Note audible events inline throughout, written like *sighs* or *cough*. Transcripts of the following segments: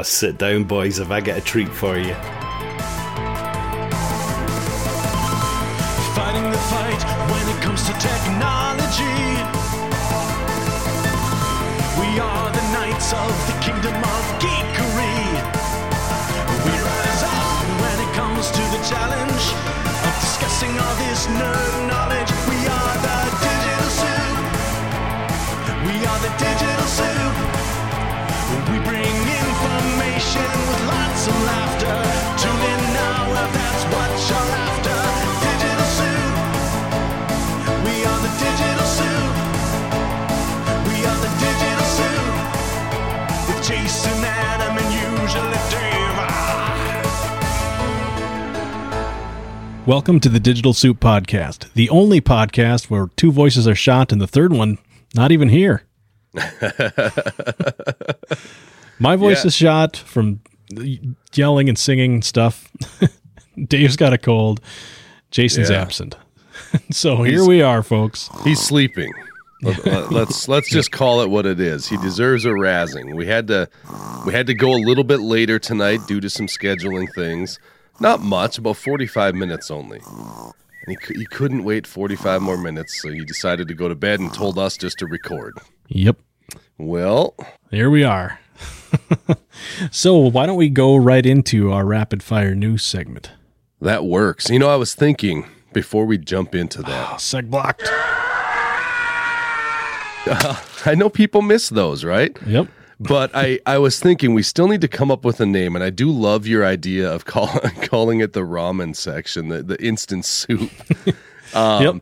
Oh, sit down, boys, if I get a treat for you. Fighting the fight when it comes to technology. We are the knights of the kingdom of geekery. We rise up when it comes to the challenge of discussing all this nerd knowledge. Welcome to the Digital Soup Podcast, the only podcast where two voices are shot and the third one not even here. *laughs* My voice Yeah. is shot from yelling and singing stuff. *laughs* Dave's got a cold. Jason's Yeah. absent. *laughs* so here we are, folks. He's sleeping. Let- Let's let's just call it what it is. He deserves a razzing. We had to we had to go a little bit later tonight due to some scheduling things. Not much, about 45 minutes only. And he, he couldn't wait 45 more minutes, so he decided to go to bed and told us just to record. Yep. Well, Here we are. *laughs* so why don't we go right into our rapid fire news segment? that works. You know, I was thinking before we jump into that. Ah, seg blocked. *laughs* I know people miss those, right? Yep. But I, I was thinking we still need to come up with a name, and I do love your idea of call, *laughs* calling it the ramen section, the, the instant soup. *laughs* Um, Yep.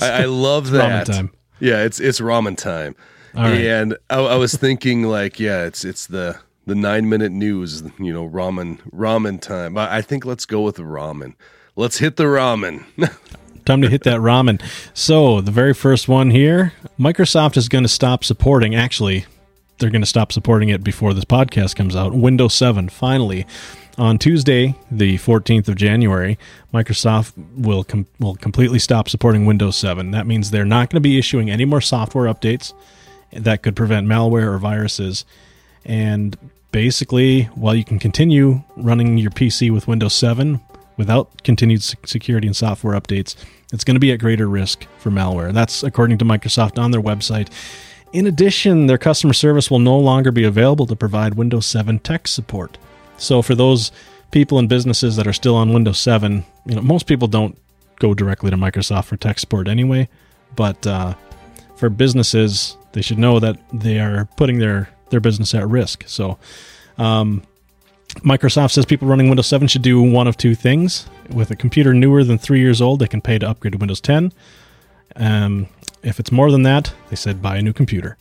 I, I love ramen that. time. Yeah, it's it's ramen time. Right. And I, I was thinking like, yeah, it's it's the the nine minute news, you know, ramen ramen time. I, I think let's go with ramen. Let's hit the ramen. *laughs* Time to hit that ramen. So, the very first one here Microsoft is going to stop supporting, actually, they're going to stop supporting it before this podcast comes out. Windows 7, finally. On Tuesday, the 14th of January, Microsoft will com- will completely stop supporting Windows 7. That means they're not going to be issuing any more software updates that could prevent malware or viruses. And basically, while you can continue running your PC with Windows 7 without continued sec- security and software updates, it's going to be at greater risk for malware. That's according to Microsoft on their website. In addition, their customer service will no longer be available to provide Windows 7 tech support. So for those people and businesses that are still on Windows 7, you know, most people don't go directly to Microsoft for tech support anyway, but uh, for businesses, they should know that they are putting their their business at risk. So, um, Microsoft says people running Windows 7 should do one of two things. With a computer newer than three years old, they can pay to upgrade to Windows 10. Um, if it's more than that, they said buy a new computer.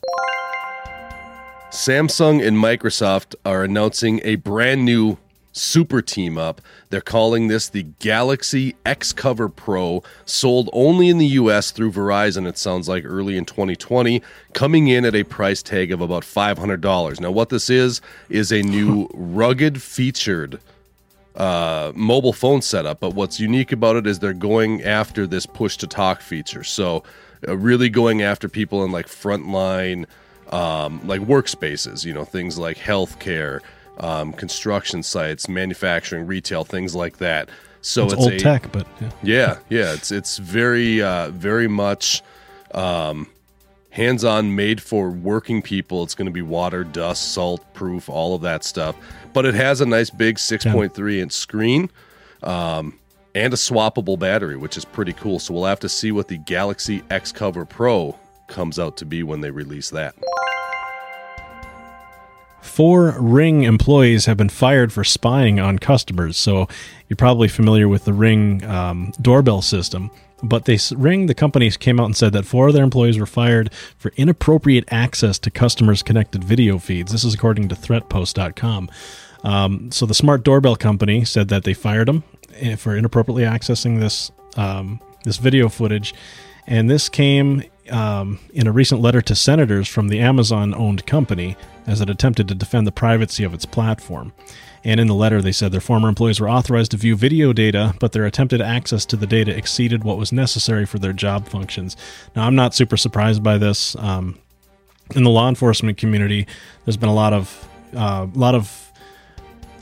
Samsung and Microsoft are announcing a brand new super team up. They're calling this the Galaxy XCover Pro, sold only in the US through Verizon, it sounds like early in 2020, coming in at a price tag of about $500. Now, what this is, is a new rugged featured uh, mobile phone setup. But what's unique about it is they're going after this push to talk feature. So, uh, really going after people in like frontline, um, like workspaces, you know, things like healthcare, um, construction sites, manufacturing, retail, things like that. So It's, it's, old a, tech, but yeah. yeah, yeah, it's it's very uh, very much um, hands-on, made for working people. It's going to be water, dust, salt proof, all of that stuff. But it has a nice big 6.3 inch screen um, and a swappable battery, which is pretty cool. So we'll have to see what the Galaxy XCover Pro comes out to be when they release that. Four Ring employees have been fired for spying on customers. So you're probably familiar with the Ring um, doorbell system. But they Ring, the company, came out and said that four of their employees were fired for inappropriate access to customers' connected video feeds. This is according to ThreatPost.com. Um, so the smart doorbell company said that they fired them for inappropriately accessing this um, this video footage, and this came um, in a recent letter to senators from the Amazon-owned company as it attempted to defend the privacy of its platform. And in the letter, they said their former employees were authorized to view video data, but their attempted access to the data exceeded what was necessary for their job functions. Now, I'm not super surprised by this. Um, in the law enforcement community, there's been a lot of uh, lot of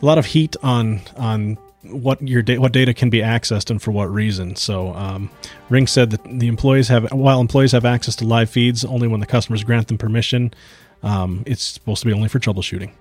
a lot of heat on on what your da- what data can be accessed and for what reason. So, um, Ring said that the employees have while employees have access to live feeds only when the customers grant them permission. Um, it's supposed to be only for troubleshooting.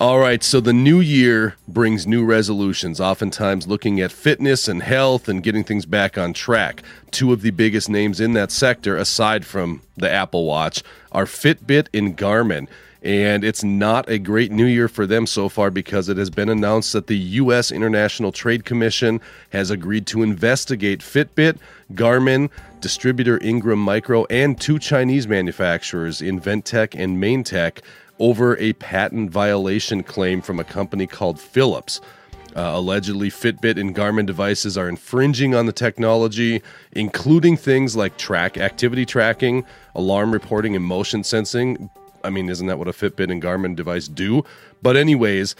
All right, so the new year brings new resolutions, oftentimes looking at fitness and health and getting things back on track. Two of the biggest names in that sector, aside from the Apple Watch, are Fitbit and Garmin. And it's not a great new year for them so far because it has been announced that the U.S. International Trade Commission has agreed to investigate Fitbit, Garmin, distributor Ingram Micro, and two Chinese manufacturers, Inventec and Maintek, over a patent violation claim from a company called Philips. Uh, allegedly, Fitbit and Garmin devices are infringing on the technology, including things like track activity tracking, alarm reporting, and motion sensing. I mean, isn't that what a Fitbit and Garmin device do? But, anyways,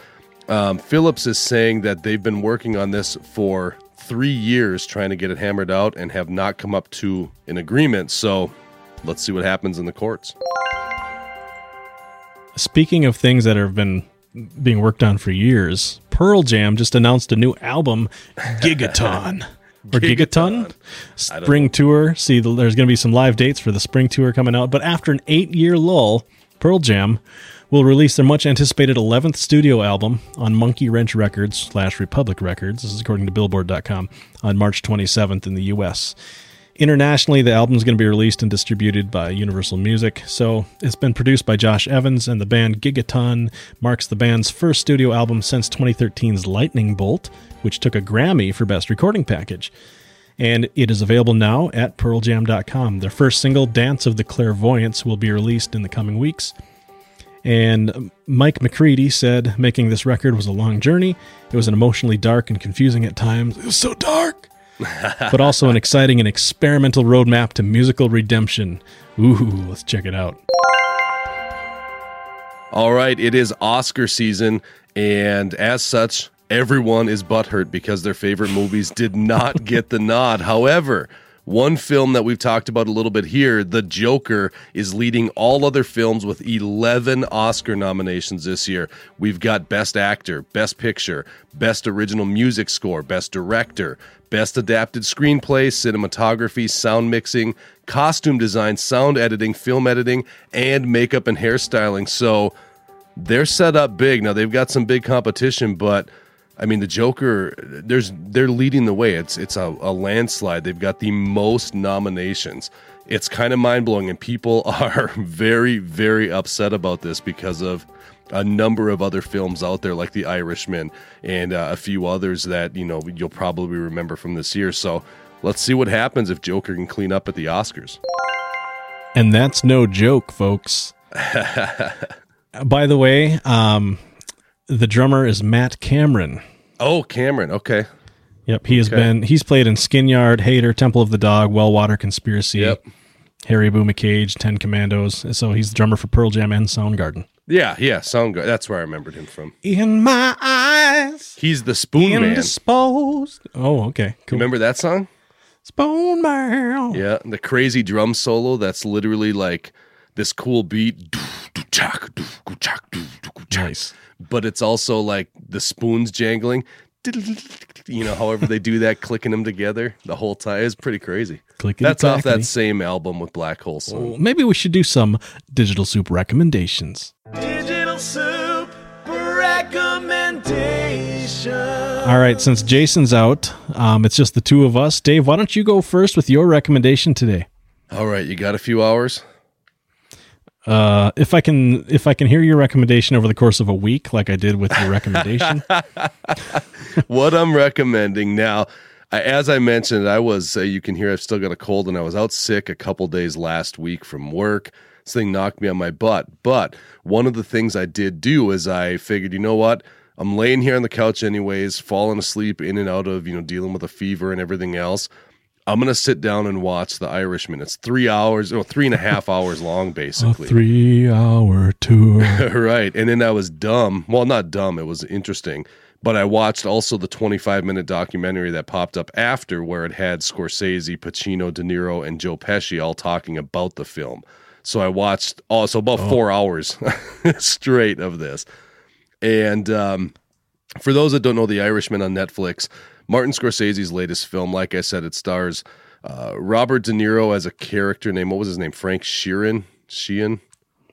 um, Philips is saying that they've been working on this for three years, trying to get it hammered out, and have not come up to an agreement. So, let's see what happens in the courts. Speaking of things that have been being worked on for years, Pearl Jam just announced a new album, Gigaton. *laughs* Or Gigaton, spring tour. See, there's going to be some live dates for the spring tour coming out. But after an eight year lull, Pearl Jam will release their much anticipated 11th studio album on Monkeywrench Records slash Republic Records. This is according to Billboard.com on March 27th in the U.S. Internationally, the album is going to be released and distributed by Universal Music. So it's been produced by Josh Evans, and the band Gigaton marks the band's first studio album since 2013's Lightning Bolt, which took a Grammy for Best Recording Package. And it is available now at PearlJam.com. Their first single, Dance of the Clairvoyants, will be released in the coming weeks. And Mike McCready said making this record was a long journey. It was an emotionally dark and confusing at times. It was so dark *laughs* but also an exciting and experimental roadmap to musical redemption. Ooh, let's check it out. All right, it is Oscar season, and as such, everyone is butthurt because their favorite movies did not *laughs* get the nod. However, one film that we've talked about a little bit here, The Joker, is leading all other films with 11 Oscar nominations this year. We've got Best Actor, Best Picture, Best Original Music Score, Best Director, Best Adapted Screenplay, Cinematography, Sound Mixing, Costume Design, Sound Editing, Film Editing, and Makeup and Hairstyling. So they're set up big. Now they've got some big competition, but I mean the Joker there's they're leading the way. It's it's a, a landslide. They've got the most nominations. It's kind of mind blowing, and people *laughs* are very, very upset about this because of a number of other films out there like The Irishman and uh, a few others that you know you'll probably remember from this year. So let's see what happens if Joker can clean up at the Oscars. And that's no joke, folks. *laughs* By the way, um, the drummer is Matt Cameron. Oh, Cameron. Okay. Yep, he has Okay. been. He's played in Skin Yard, Hater, Temple of the Dog, Wellwater Conspiracy, Yep. Harrybu McCage, Ten Commandos. So he's the drummer for Pearl Jam and Soundgarden. Yeah, yeah. Sound good. That's where I remembered him from. In my eyes, He's the Spoon Man. indisposed. Oh, okay, cool. Remember that song? Spoonman. Yeah, the crazy drum solo that's literally like this cool beat. Nice. But it's also like the spoons jangling. You know, however they do that, clicking them together the whole time is pretty crazy. Clicking That's off that same album with Black Hole Sun. Well, maybe we should do some digital soup recommendations. Digital Soup recommendations. All right, since Jason's out, um, it's just the two of us. Dave, why don't you go first with your recommendation today? All right, you got a few hours? Uh, if I can, if I can hear your recommendation over the course of a week, like I did with your recommendation, *laughs* *laughs* what I'm recommending now, I, as I mentioned, I was, uh, you can hear I've still got a cold and I was out sick a couple days last week from work. This thing knocked me on my butt. But one of the things I did do is I figured, you know what? I'm laying here on the couch anyways, falling asleep in and out of, you know, dealing with a fever and everything else. I'm going to sit down and watch The Irishman. It's three hours, or three and a half hours long, *laughs* a basically. three-hour tour. *laughs* right. And then I was dumb. Well, not dumb. It was interesting. But I watched also the 25 minute documentary that popped up after where it had Scorsese, Pacino, De Niro, and Joe Pesci all talking about the film. So I watched also about four hours *laughs* straight of this. And um, for those that don't know, The Irishman on Netflix, Martin Scorsese's latest film. Like I said, it stars uh, Robert De Niro as a character named what was his name? Frank Sheeran, Sheehan,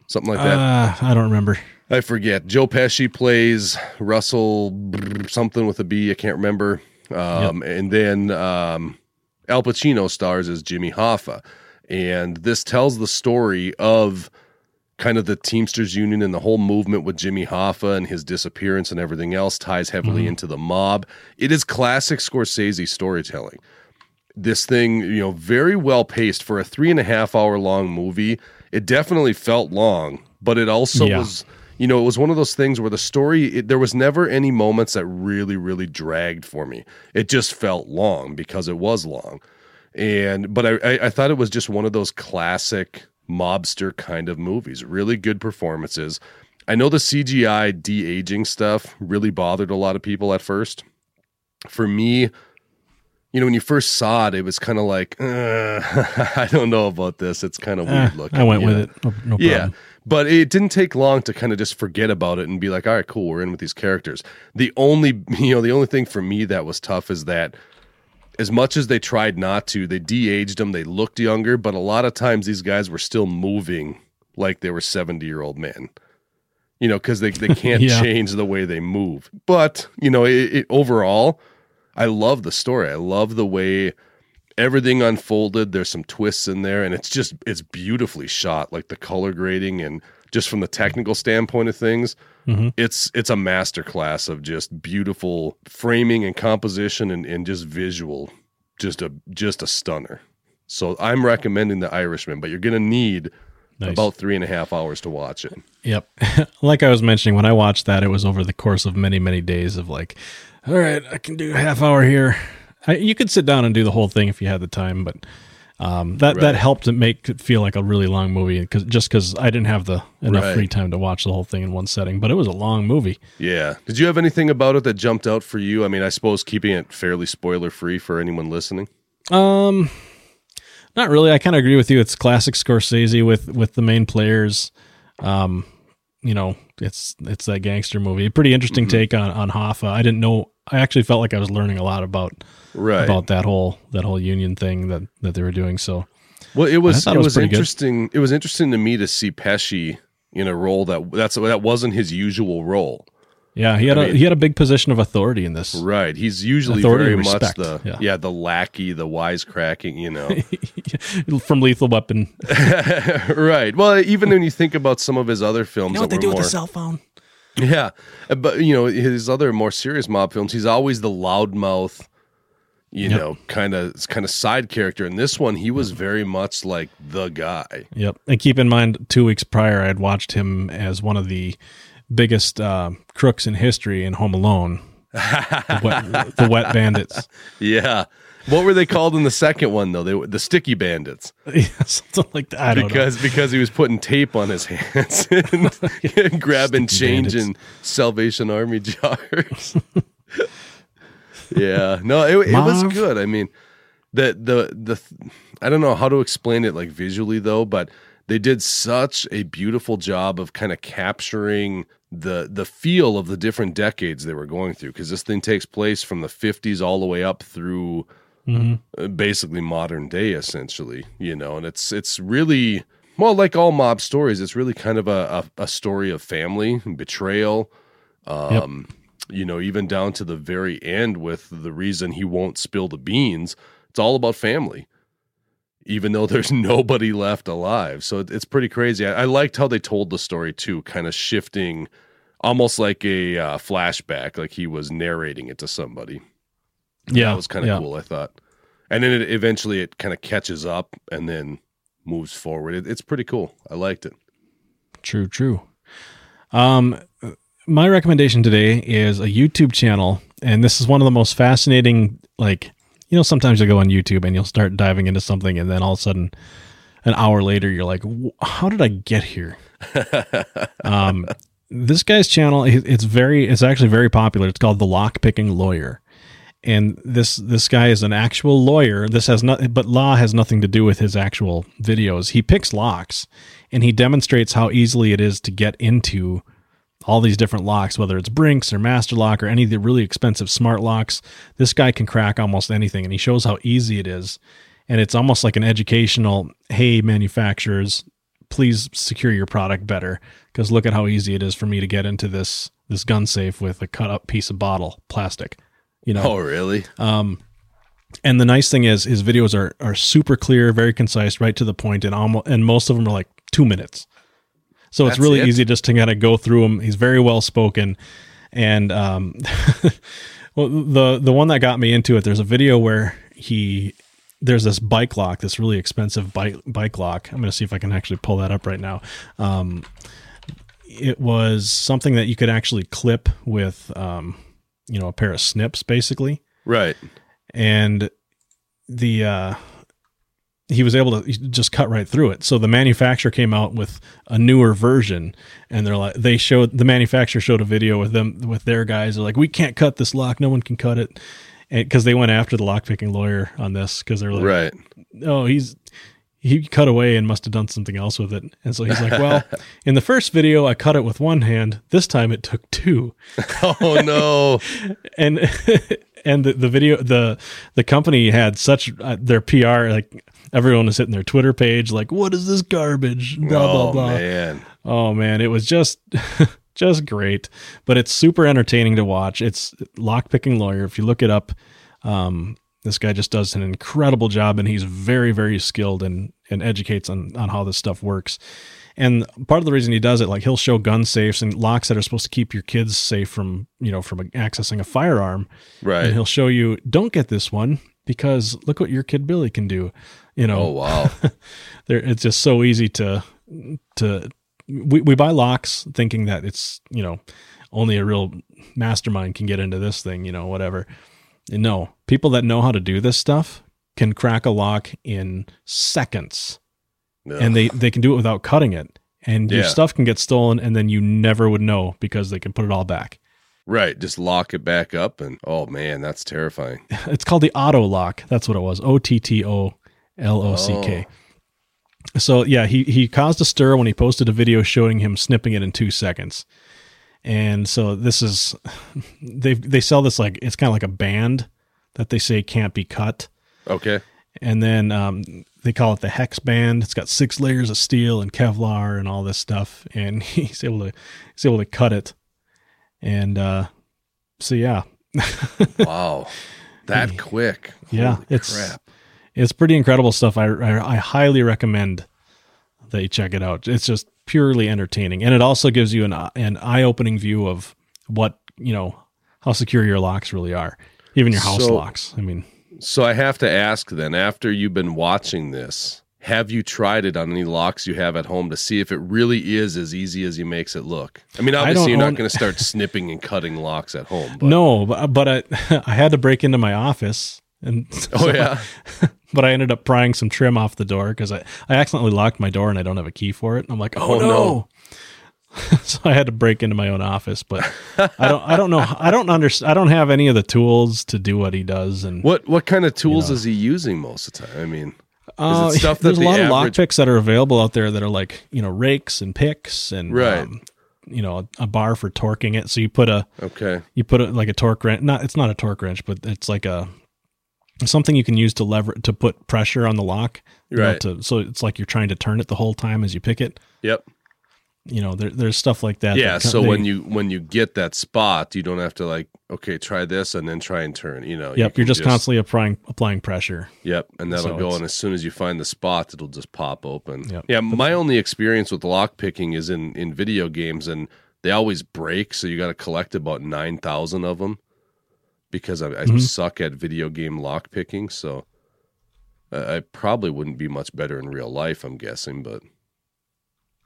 something like that. Uh, I don't remember. I forget. Joe Pesci plays Russell something with a B. I can't remember. Um, And then um, Al Pacino stars as Jimmy Hoffa. And this tells the story of kind of the Teamsters Union and the whole movement with Jimmy Hoffa and his disappearance and everything else ties heavily mm-hmm. into the mob. It is classic Scorsese storytelling. This thing, you know, very well paced for a three and a half hour long movie. It definitely felt long, but it also Yeah. was you know, it was one of those things where the story, it, there was never any moments that really, really dragged for me. It just felt long because it was long. And, but I, I, I thought it was just one of those classic mobster kind of movies. Really good performances. I know the CGI de aging stuff really bothered a lot of people at first. For me, you know, when you first saw it, it was kind of like, uh, *laughs* I don't know about this. It's kind of Eh, weird looking. I went with know? it. No, no Yeah. problem. But it didn't take long to kind of just forget about it and be like, all right, cool, we're in with these characters. The only, *laughs* you know, the only thing for me that was tough is that as much as they tried not to, they de-aged them, they looked younger, but a lot of times these guys were still moving like they were 70-year-old men. You know, because they, they *laughs* can't Yeah. change the way they move. But, you know, it, it, overall, I love the story. I love the way everything unfolded. There's some twists in there, and it's just it's beautifully shot. Like the color grading and just from the technical standpoint of things, Mhm. it's it's a masterclass of just beautiful framing and composition and, and just visual. Just a just a stunner. So I'm recommending the Irishman, but you're gonna need Nice. about three and a half hours to watch it. Yep. *laughs* like I was mentioning, when I watched that, it was over the course of many, many days of like, all right, I can do a half hour here. I, you could sit down and do the whole thing if you had the time, but um, that that helped it make it feel like a really long movie because just because I didn't have the enough Right. free time to watch the whole thing in one setting. But it was a long movie. Yeah. Did you have anything about it that jumped out for you? I mean, I suppose keeping it fairly spoiler free for anyone listening. Um, not really. I kind of agree with you. It's classic Scorsese with with the main players. Um, you know, it's it's that gangster movie. Pretty interesting Mm-hmm. take on on Hoffa. I didn't know. I actually felt like I was learning a lot about Right. about that whole that whole union thing that that they were doing. So Well, it was it it was was, pretty good. interesting. It was interesting to me to see Pesci in a role that that's that wasn't his usual role. Yeah, he had I a mean- he had a big position of authority in this. Right. He's usually very much the yeah. yeah. the lackey, the wisecracking, you know. *laughs* From Lethal Weapon. *laughs* right. Well, even when you think about some of his other films that were more with a cell phone? Yeah, but you know his other more serious mob films, he's always the loudmouth, you Yep. know, kind of kind of side character. In this one, he was very much like the guy. Yep. And keep in mind, two weeks prior, I had watched him as one of the biggest uh, crooks in history in Home Alone. the, wet, the Wet *laughs* Bandits. Yeah. What were they called in the second one though? They were the sticky bandits *laughs* Yeah, Something like that. Don't know. because because he was putting tape on his hands *laughs* and, grabbing Sticky change in Salvation Army jars. yeah, no, it, it was good. I mean, the the the I don't know how to explain it like visually though, but they did such a beautiful job of kind of capturing the the feel of the different decades they were going through because this thing takes place from the 50s all the way up through Mhm. uh, basically modern day essentially you know and it's it's really well like all mob stories it's really kind of a, a, a story of family and betrayal um you know even down to the very end with the reason he won't spill the beans. It's all about family even though there's *laughs* nobody left alive so it's pretty crazy I, I liked how they told the story too kind of shifting almost like a uh, flashback like he was narrating it to somebody Yeah. that was kind of yeah. cool i thought and then it eventually it kind of catches up and then moves forward it, it's pretty cool i liked it True, true. Um, my recommendation today is a YouTube channel, and this is one of the most fascinating. Like, you know, sometimes you'll go on YouTube and you'll start diving into something, and then all of a sudden, an hour later, you're like, "How did I get here?" *laughs* um, this guy's channel, it- it's very, it's actually very popular. It's called the Lock Picking Lawyer, and this this guy is an actual lawyer. This has not, but law has nothing to do with his actual videos. He picks locks, and he demonstrates how easily it is to get into all these different locks, whether it's Brinks or Master Lock or any of the really expensive smart locks. This guy can crack almost anything, and he shows how easy it is. And it's almost like an educational, hey, manufacturers, please secure your product better because look at how easy it is for me to get into this this gun safe with a cut up piece of bottle plastic. You know, Oh, really? um and the nice thing is his videos are are super clear, very concise, right to the point, and almost and most of them are like two minutes. So it's really it? easy just to kind of go through him. He's very well spoken, and um, *laughs* well, the the one that got me into it, there's a video where he there's this bike lock, this really expensive bike bike lock. I'm going to see if I can actually pull that up right now. Um, it was something that you could actually clip with, um, you know, a pair of snips, basically right. and the uh he was able to just cut right through it. So the manufacturer came out with a newer version and they're like they showed the manufacturer showed a video with them with their guys they're like we can't cut this lock no one can cut it because they went after the lockpicking lawyer on this because they're like Right. oh he's he cut away and must have done something else with it and so he's like *laughs* well in the first video i cut it with one hand this time it took two *laughs* Oh no. *laughs* and and the, the video the the company had such uh, their PR like everyone was hitting their Twitter page like what is this garbage? Blah blah oh blah. man. oh man. It was just *laughs* just great. But it's super entertaining to watch. It's lockpicking lawyer. If you look it up um this guy just does an incredible job and he's very very skilled and and educates on on how this stuff works. And part of the reason he does it like he'll show gun safes and locks that are supposed to keep your kids safe from you know from accessing a firearm. Right. and he'll show you don't get this one because look what your kid billy can do you know Oh wow. *laughs* there it's just so easy to to we, we buy locks thinking that it's you know only a real mastermind can get into this thing you know whatever and no people that know how to do this stuff can crack a lock in seconds and they they can do it without cutting it and your stuff can get stolen and then you never would know because they can put it all back Right. Just lock it back up and oh man, that's terrifying. *laughs* it's called the OttoLock. That's what it was. O T T O L O C K. So yeah, he he caused a stir when he posted a video showing him snipping it in two seconds. And so this is *laughs* they they sell this like it's kind of like a band that they say can't be cut. Okay. And then um, they call it the Hexband. It's got six layers of steel and Kevlar and all this stuff. And *laughs* he's able to he's able to cut it. And uh, so yeah, *laughs* Wow. That quick. Yeah, Holy it's crap. It's pretty incredible stuff. I, I I highly recommend that you check it out. It's just purely entertaining, and it also gives you an an eye opening view of what you know how secure your locks really are, even your house So- locks. I mean, So I have to ask then, after you've been watching this, have you tried it on any locks you have at home to see if it really is as easy as he makes it look? I mean, obviously don't you're own- not going to start snipping and cutting locks at home. But, no, but, but I *laughs* I had to break into my office. And Oh so- yeah. *laughs* but I ended up prying some trim off the door because I, I accidentally locked my door and I don't have a key for it. And I'm like, oh, Oh, no. no. *laughs* so I had to break into my own office, but I don't I don't know I don't understand I don't have any of the tools to do what he does and What what kind of tools know. is he using most of the time? I mean, uh, is it stuff that there's a the lot of lock picks that are available out there that are like you know rakes and picks and Right. um, you know a, a bar for torquing it so you put a okay, you put it like a torque wrench not it's not a torque wrench but it's like a something you can use to lever to put pressure on the lock you know, Right. to, so it's like you're trying to turn it the whole time as you pick it yep, you know there, there's stuff like that yeah. that So they- when you when you get that spot, you don't have to like, okay, try this and then try and turn. You know, yep you're can just, constantly applying applying pressure Yep, and that'll So go. And as soon as you find the spot, it'll just pop open. Yep. Yeah, my only experience with lock picking is in in video games, and they always break. So you got to collect about nine thousand of them because I, I Mhm. suck at video game lock picking. So I, I probably wouldn't be much better in real life. I'm guessing, but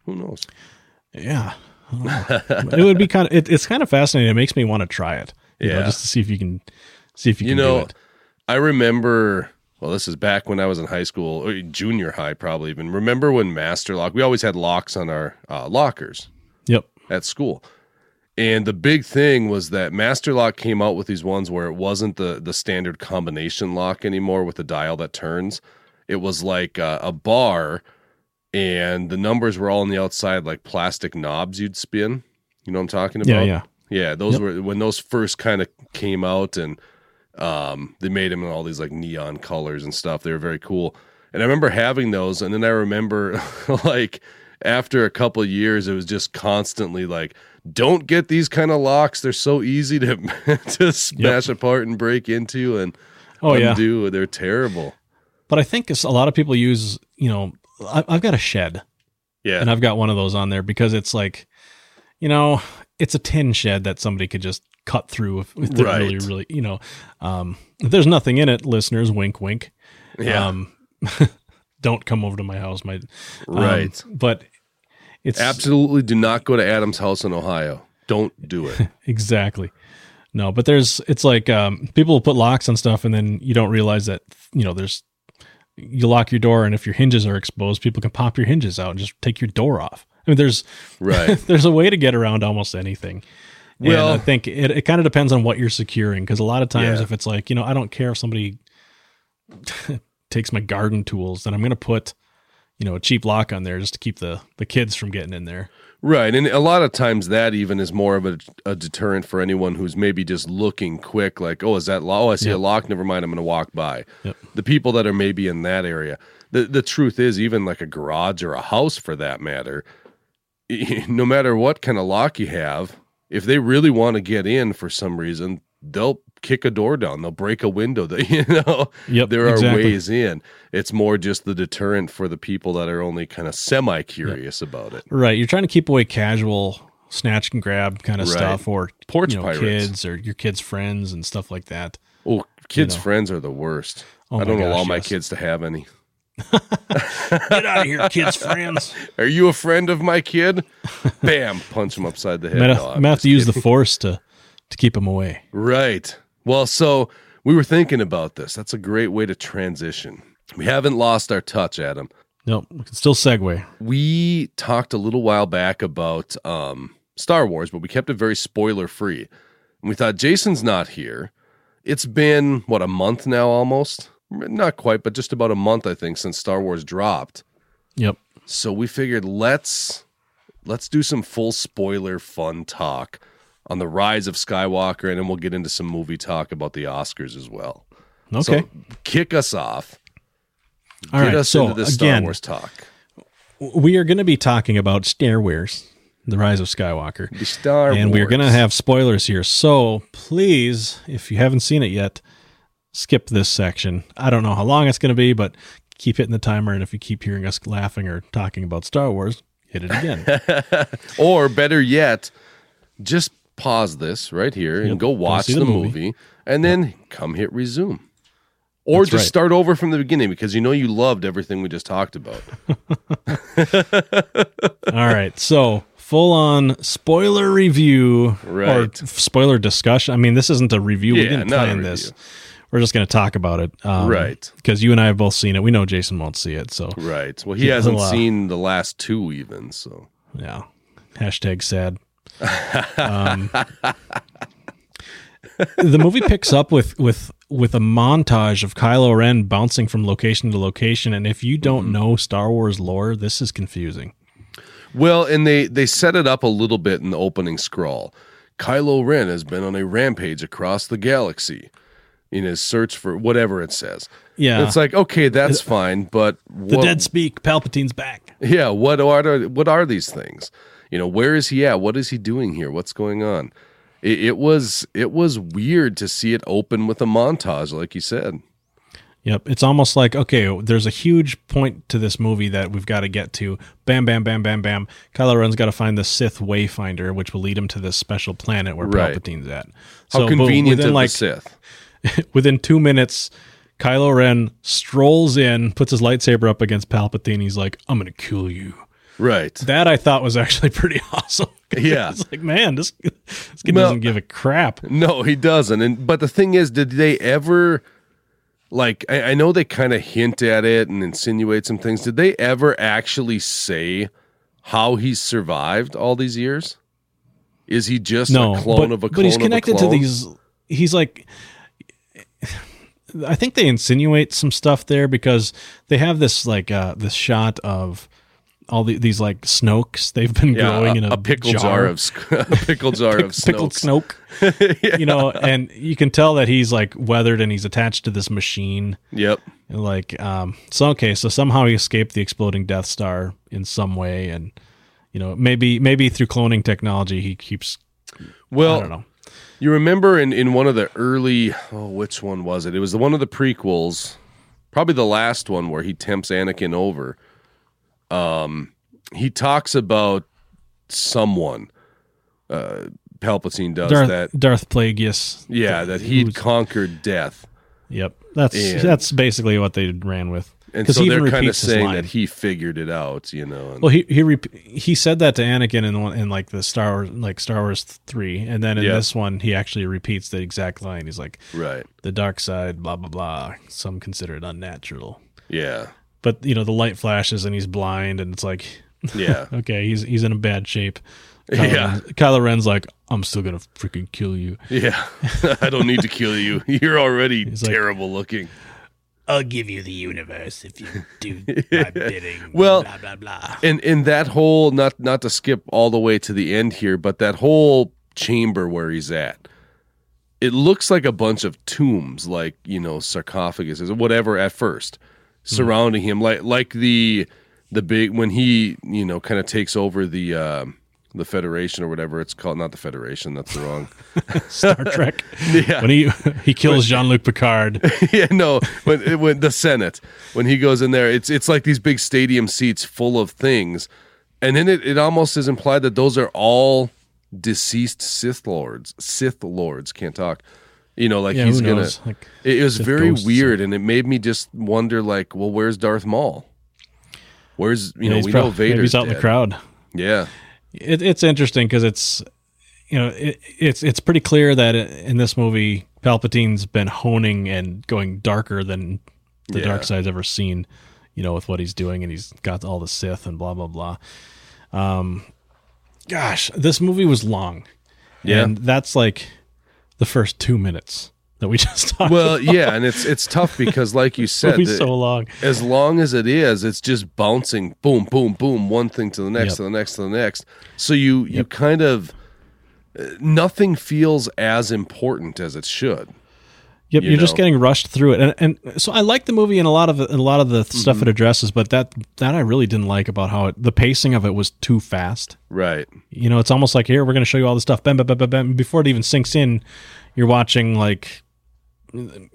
who knows? yeah I don't know. it would be kind of it, it's kind of fascinating it makes me want to try it you know, Yeah. just to see if you can see if you, You can know, do it I remember. Well, this is back when I was in high school, or junior high, probably even. Remember when Master Lock? We always had locks on our uh, lockers. yep at school. And the big thing was that Master Lock came out with these ones where it wasn't the the standard combination lock anymore with the dial that turns. It was like a, a bar, and the numbers were all on the outside like plastic knobs you'd spin. You know what I'm talking Yeah, about? yeah. Yeah, those Yep. were when those first kind of came out and um they made them in all these like neon colors and stuff. They were very cool. And I remember having those and then I remember *laughs* like after a couple years it was just constantly like don't get these kind of locks. They're so easy to *laughs* to smash apart and break into and Oh yeah. undo. They're terrible. But I think a lot of people use, you know, I, I've got a shed Yeah. and I've got one of those on there because it's like, you know, it's a tin shed that somebody could just cut through if, if they're really, really, you know, um, there's nothing in it, listeners, wink, wink. yeah. Um, *laughs* don't come over to my house, my um, Right. But it's Absolutely do not go to Adam's house in Ohio. Don't do it. *laughs* exactly no. But there's it's like um, people will put locks on stuff, and then you don't realize that you know there's you lock your door, and if your hinges are exposed, people can pop your hinges out and just take your door off. I mean, there's Right. *laughs* there's a way to get around almost anything. Well- and I think it, it kind of depends on what you're securing because a lot of times Yeah. if it's like you know I don't care if somebody *laughs* takes my garden tools, then I'm going to put you know a cheap lock on there just to keep the the kids from getting in there. Right. And a lot of times that even is more of a, a deterrent for anyone who's maybe just looking quick, like, oh, is that law? Oh, I see a lock. Never mind. I'm going to walk by. Yep. The people that are maybe in that area. The, the truth is, even like a garage or a house for that matter, *laughs* no matter what kind of lock you have, if they really want to get in for some reason, they'll kick a door down. They'll break a window. They, *laughs* you know, Yep, there are exactly. ways in. It's more just the deterrent for the people that are only kind of semi curious about it. Right. You're trying to keep away casual snatch and grab kind of Right. stuff or Porch you know, kids or your kids' friends and stuff like that. Oh, kids' know. friends are the worst. Oh I don't gosh, allow my yes. kids to have any. *laughs* Get out of here, kids' friends. *laughs* Are you a friend of my kid? Bam! Punch him upside the head. I'm No, I'm have to use the force to to keep him away. Right. Well, so we were thinking about this. That's a great way to transition. We haven't lost our touch, Adam. Nope. We can still segue. We talked a little while back about um, Star Wars, but we kept it very spoiler free. And we thought Jason's not here. It's been what a month now, almost. Not quite, but just about a month, I think, since Star Wars dropped. Yep. So we figured let's let's do some full spoiler fun talk on the rise of Skywalker, and then we'll get into some movie talk about the Oscars as well. Okay. So kick us off. All Get right. us So into the Star again, Wars talk. we are going to be talking about Star Wars, the rise of Skywalker. The Star and we're going to have spoilers here. So please, if you haven't seen it yet, skip this section. I don't know how long it's going to be, but keep hitting the timer. And if you keep hearing us laughing or talking about Star Wars, hit it again. *laughs* Or better yet, just pause this right here and Yep. go watch the, the movie, movie. and then come hit resume. Or That's just right. start over from the beginning because you know you loved everything we just talked about. *laughs* All right. So full on spoiler review or Right. f- spoiler discussion. I mean, this isn't a review. we Yeah, didn't not a plan this. We're just going to talk about it. Um, Right. Because you and I have both seen it. We know Jason won't see it. So, Right. Well, he Yeah, hasn't seen the last two even, so yeah. Hashtag sad. Um, the movie picks up with with with a montage of Kylo Ren bouncing from location to location, and if you don't Mm-hmm. know Star Wars lore, this is confusing. Well, and they they set it up a little bit in the opening scroll. Kylo Ren has been on a rampage across the galaxy in his search for whatever it says. Yeah, It's like, okay, that's fine, but the dead speak. Palpatine's back. Yeah, what are what are these things? You know, where is he at? What is he doing here? What's going on? It, it was it was weird to see it open with a montage, like you said. Yep, it's almost like okay, there's a huge point to this movie that we've got to get to. Bam, bam, bam, bam, bam. Kylo Ren's got to find the Sith Wayfinder, which will lead him to this special planet where Right. Palpatine's at. How convenient within like the Sith. *laughs* within two minutes, Kylo Ren strolls in, puts his lightsaber up against Palpatine. He's like, "I'm gonna kill you." Right. That I thought was actually *laughs* pretty awesome. *laughs* Yeah. it's like, man, this this kid Well- doesn't give a crap. No, he doesn't. And but the thing is, did they ever like I, I know they kind of hint at it and insinuate some things. Did they ever actually say how he's survived all these years? Is he just No, a clone but, of a clone? but he's connected to these. He's like, *sighs* I think they insinuate some stuff there because they have this like uh this shot of all the, these like snokes they've been Yeah, growing in a, a pickle jar, of sk- *laughs* a pickle jar of *laughs* pickled snokes. snoke. *laughs* You know, and you can tell that he's like weathered and he's attached to this machine. Yep. And like, um, so okay, so somehow he escaped the exploding Death Star in some way, and you know, maybe maybe through cloning technology, he keeps. Well, I don't know. You remember in, in one of the early oh which one was it? It was the one of the prequels, probably the last one where he tempts Anakin over. Um he talks about someone uh Palpatine does Darth, that Darth Plagueis. yeah, that he'd conquered death. Yep, that's And- that's basically what they ran with. And so they're kind of saying line. that he figured it out, you know. Well, he he rep- he said that to Anakin in the one in like the Star Wars like Star Wars three, and then in Yeah. this one he actually repeats the exact line. He's like, right. "The dark side, blah blah blah. Some consider it unnatural." Yeah. But you know, the light flashes and he's blind, and it's like, Yeah. *laughs* okay, he's he's in a bad shape. *laughs* Kylo, Yeah. Ren, Kylo Ren's like, "I'm still gonna freaking kill you." yeah. *laughs* I don't need to kill you. You're already like- terrible looking. I'll give you the universe if you do my bidding. Well- blah blah blah. and in that whole not not to skip all the way to the end here but that whole chamber where he's at it looks like a bunch of tombs like you know sarcophaguses or whatever at first surrounding him like like the the big when he you know kind of takes over the um the federation or whatever it's called not the federation that's the wrong *laughs* Star Trek. *laughs* yeah When he he kills Jean Luc Picard. *laughs* yeah, no, when when the Senate when he goes in there, it's it's like these big stadium seats full of things, and then it, it almost is implied that those are all deceased Sith lords. Sith lords can't talk. You know, like Yeah, he's gonna. Like, it, it was very weird, and it made me just wonder, like, well, where's Darth Maul? Where's you know we know Vader's he's out in the crowd. Yeah, It, it's interesting because it's you know it, it's it's pretty clear that in this movie Palpatine's been honing and going darker than the Yeah. dark side's ever seen. You know, with what he's doing, and he's got all the Sith and blah blah blah. Um, gosh, this movie was long. Yeah. and that's like the first two minutes that we *laughs* just talked. well, about. yeah, and it's it's tough because, like you *laughs* said, so long. as long as it is, it's just bouncing, boom, boom, boom, one thing to the next, Yep. to the next, to the next. So you you kind of uh, nothing feels as important as it should. Yep, you you're just getting rushed through it, and and so I like the movie and a lot of it, a lot of the stuff Mm-hmm. it addresses, but that that I really didn't like about how it the pacing of it was too fast. Right. You know, it's almost like here we're going to show you all this stuff, bam, bam, bam, bam, bam. Before it even sinks in, you're watching like *sighs* the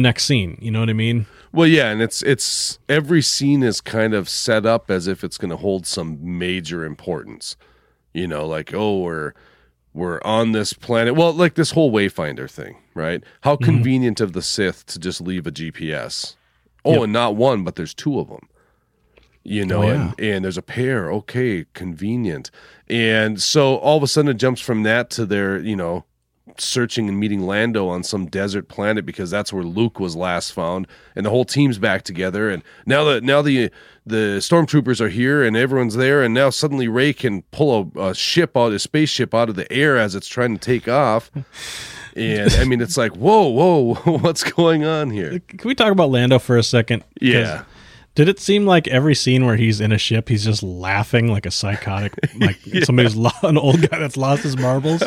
next scene. You know what I mean? Well, yeah, and it's it's every scene is kind of set up as if it's going to hold some major importance. You know, like oh, we're we're on this planet. Well, like this whole Wayfinder thing, right? How Mm-hmm. convenient of the Sith to just leave a GPS. Oh, Yep. and not one, but there's two of them. You know, Oh, yeah. and, and there's a pair. Okay, convenient. And so all of a sudden it jumps from that to their, you know, searching and meeting Lando on some desert planet because that's where Luke was last found, and the whole team's back together. And now that now the the stormtroopers are here and everyone's there, and now suddenly Rey can pull a, a ship out, a spaceship out of the air as it's trying to take off. And I mean, it's like, whoa, whoa, *laughs* what's going on here? Can we talk about Lando for a second? Yeah. Did it seem like every scene where he's in a ship, he's just laughing like a psychotic, *laughs* like somebody's lo- an old guy that's lost his marbles?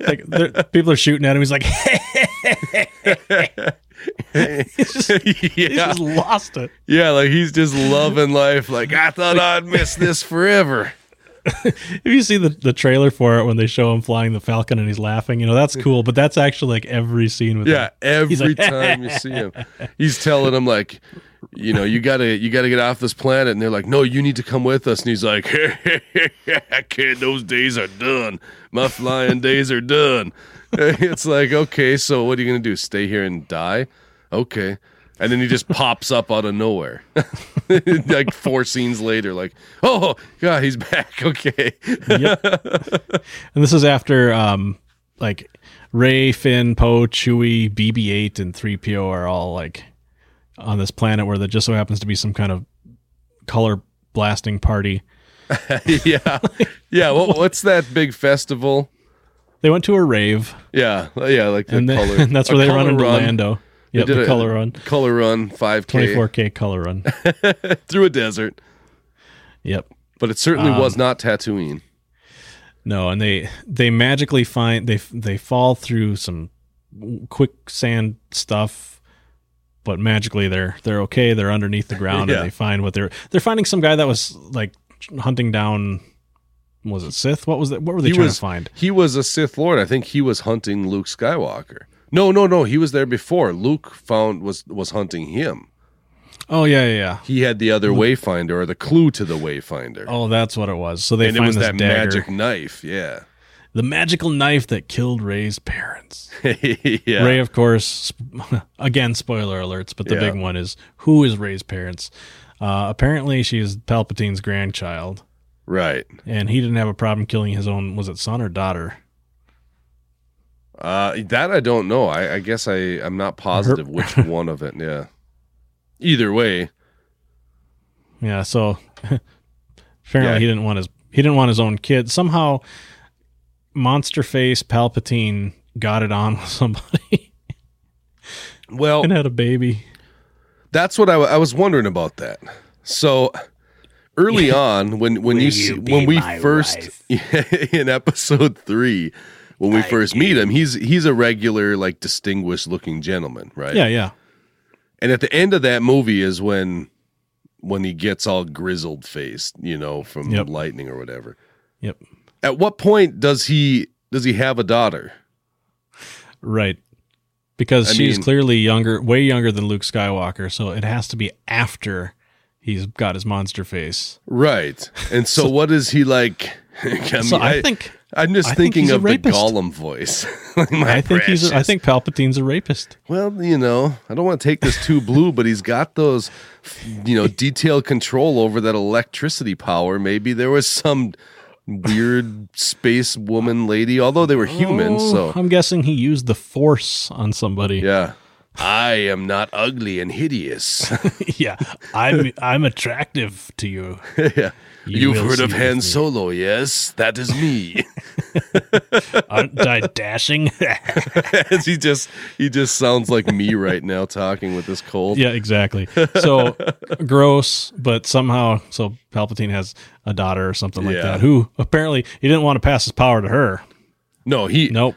like people are shooting at him. He's like, *laughs* he's, just, he's yeah, just lost it. yeah, like he's just loving life. Like I thought I'd miss this forever. *laughs* If you see the, the trailer for it when they show him flying the Falcon and he's laughing, you know that's cool. But that's actually like every scene with him. Yeah, him. every like, time you see him, he's telling him like, you know, you gotta you gotta get off this planet, and they're like, no, you need to come with us, and he's like, *laughs* I can't. Those days are done. My flying days are done. *laughs* It's like, okay, so what are you gonna do? Stay here and die? Okay. And then he just pops up out of nowhere, *laughs* like four scenes later. Like, oh god, he's back. Okay, Yep. and this is after um like Rey, Finn, Poe, Chewie, BB-8, and 3PO are all like on this planet where there just so happens to be some kind of color blasting party. *laughs* yeah, yeah. What, *laughs* what's that big festival? They went to a rave, Yeah, yeah, like the and, color. and *laughs* that's where they run into run. Lando. Yeah, the a color run, color run, five k 24k color run. through a desert. yep. But it certainly Um, was not Tatooine. No, and they they magically find they they fall through some quicksand stuff, but magically they're they're okay. They're underneath the ground Yeah. and they find what they're they're finding some guy that was like hunting down. Was it Sith? What was that? What were they He trying was to find? he was a Sith Lord. I think he was hunting Luke Skywalker. No, no, no. He was there before. Luke found was was hunting him. Oh yeah, yeah, yeah. He had the other Wayfinder or the clue to the Wayfinder. Oh, that's what it was. So they and it was that dagger, magic knife. Yeah. The magical knife that killed Rey's parents. *laughs* yeah. Rey, of course, *laughs* again, spoiler alerts, but the Yeah. big one is who is Rey's parents? Uh, apparently, she is Palpatine's grandchild, Right. and he didn't have a problem killing his own. Was it son or daughter? Uh, that I don't know. I, I guess I I'm not positive which *laughs* one of it. Yeah. Either way, Yeah. So apparently, Yeah. he didn't want his he didn't want his own kid. Somehow, monster face Palpatine got it on *laughs* with somebody well, and had a baby. That's what I, I was wondering about that. So early on, when when you, see, when we first *laughs* in episode three, when we first meet him, he's he's a regular like distinguished looking gentleman, right? Yeah, yeah. And at the end of that movie is when when he gets all grizzled faced, you know, from Yep. lightning or whatever. Yep. At what point does he does he have a daughter? Right. Because I she's mean- clearly younger, way younger than Luke Skywalker, so it has to be after he's got his monster face. Right. And so, what is he like? *laughs* I, mean, So I think I'm just I thinking a of the. Gollum voice. *laughs* Like, I think he's a, I think Palpatine's a rapist. Well, you know, I don't want to take this too blue, but he's got those, you know, detailed control over that electricity power. Maybe there was some weird space woman lady, although they were human. Oh, So, I'm guessing he used the force on somebody. yeah. I am not ugly and hideous. *laughs* yeah. I'm I'm attractive to you. *laughs* yeah. You You've heard of Han. Solo, yes? That is me. *laughs* Aren't I dashing? *laughs* As he just he just sounds like me right now talking with this cold. yeah, exactly. So gross, but somehow so Palpatine has a daughter or something like Yeah. that who apparently he didn't want to pass his power to her. No, he Nope.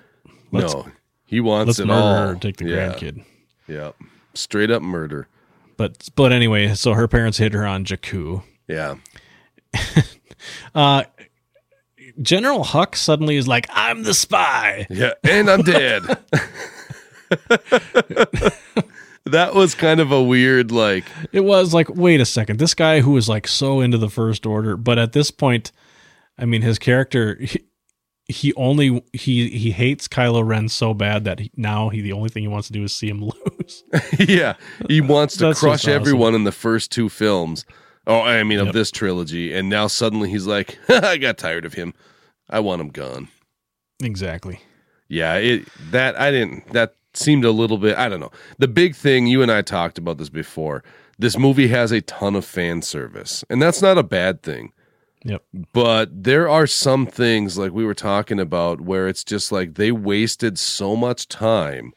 Let's no. He wants let's it murder all. her and take the yeah. grandkid. Yeah. Straight up murder. But but anyway, so her parents hid her on Jakku. Yeah. *laughs* Uh General Hux suddenly is like, I'm the spy. Yeah, and I'm dead. *laughs* that was kind of a weird like It was like, wait a second, this guy who was like so into the First Order, but at this point, I mean, his character, he, he only he he hates Kylo Ren so bad that he, now he the only thing he wants to do is see him *laughs* lose. yeah, he wants to That's crush awesome. everyone in the first two films. Oh, I mean of Yep. this trilogy and now suddenly he's like, *laughs* I got tired of him. I want him gone. exactly. Yeah, it that I didn't that seemed a little bit I don't know. The big thing you and I talked about this before. This movie has a ton of fan service, and that's not a bad thing. Yep. But there are some things like we were talking about where it's just like they wasted so much time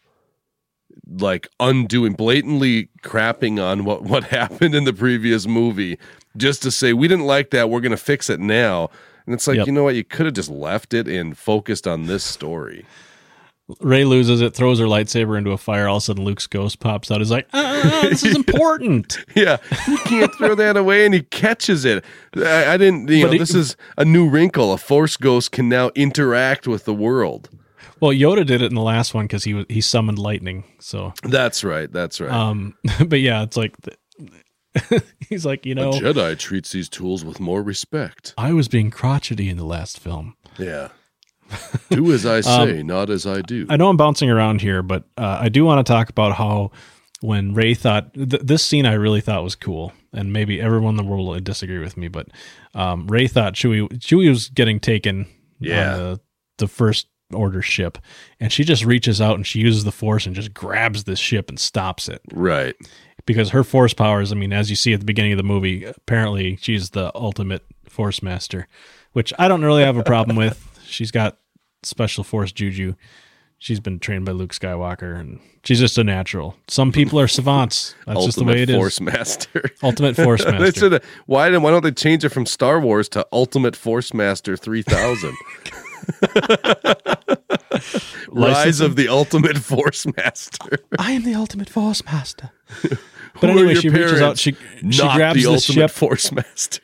like undoing blatantly crapping on what what *laughs* happened in the previous movie just to say we didn't like that. We're going to fix it now. And it's like Yep. you know what? You could have just left it and focused on this story. Rey loses it, throws her lightsaber into a fire. All of a sudden, Luke's ghost pops out. He's like, ah, "This is *laughs* important." *laughs* yeah. You can't throw that away and he catches it. I, I didn't you But know he- this is a new wrinkle. A force ghost can now interact with the world well, Yoda did it in the last one because he was he summoned lightning. So, that's right that's right um, *laughs* but yeah, it's like *laughs* he's like, you know, a jedi treats these tools with more respect I was being crotchety in the last film. Yeah. do as I *laughs* say, not as I do. Um, I know I'm bouncing around here, but uh, I do want to talk about how when Rey thought th- this scene I really thought was cool, and maybe everyone in the world will disagree with me, but um, Rey thought Chewie Chewie was getting taken Yeah. on the, the first order ship, and she just reaches out and she uses the force and just grabs this ship and stops it right. because her force powers. I mean, as you see at the beginning of the movie, apparently she's the ultimate force master, which I don't really have a problem with. *laughs* She's got special force juju. she's been trained by Luke Skywalker, and she's just a natural. Some people are savants. That's just the way it is. Force Master. *laughs* Ultimate Force *laughs* They Master. why why don't they change it from Star Wars to Ultimate Force Master 3000? Rise of the Ultimate Force Master. I am the Ultimate Force Master. *laughs* But anyway, she reaches out. She she grabs the the, Ultimate ship. Force Master.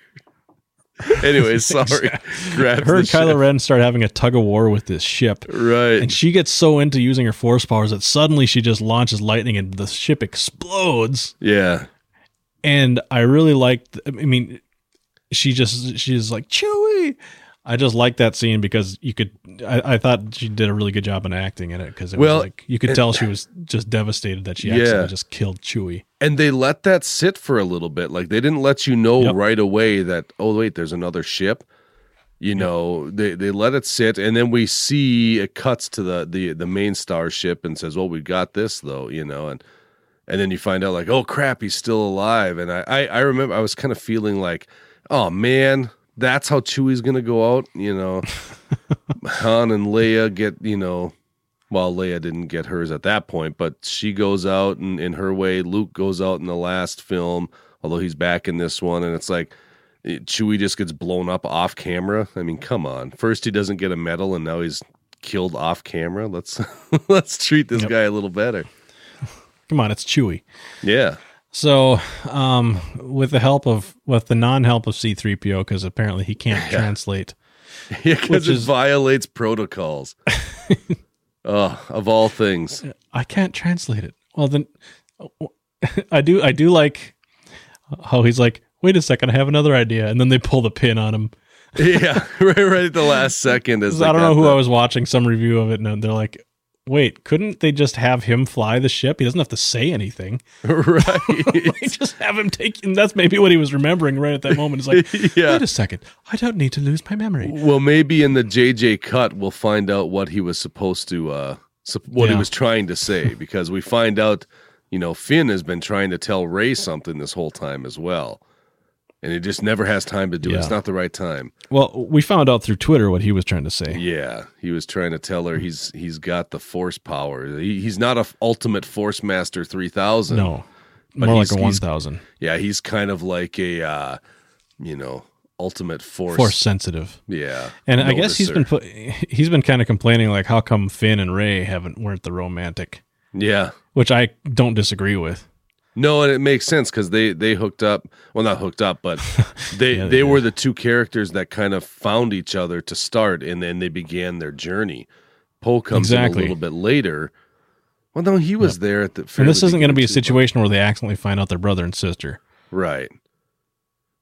Anyways, *laughs* sorry. Grabs Her and Kylo ship. Ren start having a tug of war with this ship. Right. And she gets so into using her force powers that suddenly she just launches lightning and the ship explodes. yeah. And I really liked. I mean, she just she's like Chewie. I just like that scene because you could. I, I thought she did a really good job in acting in it because it Well, was like you could tell she was just devastated that she Yeah. just killed Chewie. And they let that sit for a little bit. Like they didn't let you know Yep. right away that oh wait, there's another ship. You know, they they let it sit, and then we see it cuts to the the the main star ship and says, "Well, we got this though," you know, and and then you find out like, "Oh crap, he's still alive." And I I, I remember I was kind of feeling like, "Oh man, that's how Chewie's gonna go out," you know. *laughs* Han and Leia get you know well, Leia didn't get hers at that point, but she goes out and in her way. Luke goes out in the last film, although he's back in this one, and it's like eh, Chewie just gets blown up off camera. I mean, come on. First he doesn't get a medal, and now he's killed off camera. Let's *laughs* let's treat this Yep. guy a little better. Come on, it's Chewie. Yeah, So, um, with the help of with the non-help of C-3PO, because apparently he can't Yeah. translate. *laughs* yeah, Which because it is- violates protocols. *laughs* oh, of all things. I can't translate it. Well, then *laughs* I do. I do like how he's like, wait a second, I have another idea, and then they pull the pin on him. Yeah, right, right at the last second. As I don't know who I was watching some review of it, and they're like, wait, couldn't they just have him fly the ship? He doesn't have to say anything. *laughs* *laughs* right. Like, just have him take. And that's maybe what he was remembering right at that moment. It's like, *laughs* Yeah. wait a second, I don't need to lose my memory. Well, maybe in the JJ cut, we'll find out what he was supposed to, uh, what he was trying to say, because we find out, you know, Finn has been trying to tell Rey something this whole time as well, and he just never has time to do it. It's not the right time. Well, we found out through Twitter what he was trying to say. Yeah, he was trying to tell her he's he's got the Force power. He, he's not a ultimate Force Master three thousand. No, more like a thousand. Yeah, he's kind of like a, uh, you know, ultimate Force. Force sensitive. Yeah, And I guess he's been put, *laughs* he's been kind of complaining like how come Finn and Rey haven't weren't the romantic, Yeah. which I don't disagree with. No, and it makes sense because they they hooked up. Well, not hooked up, but *laughs* they Yeah, they, they were the two characters that kind of found each other to start, and then they began their journey. Poe comes in Exactly. a little bit later. Well, no, he was there at the. And this isn't going to be a situation where they accidentally find out they're brother and sister. right?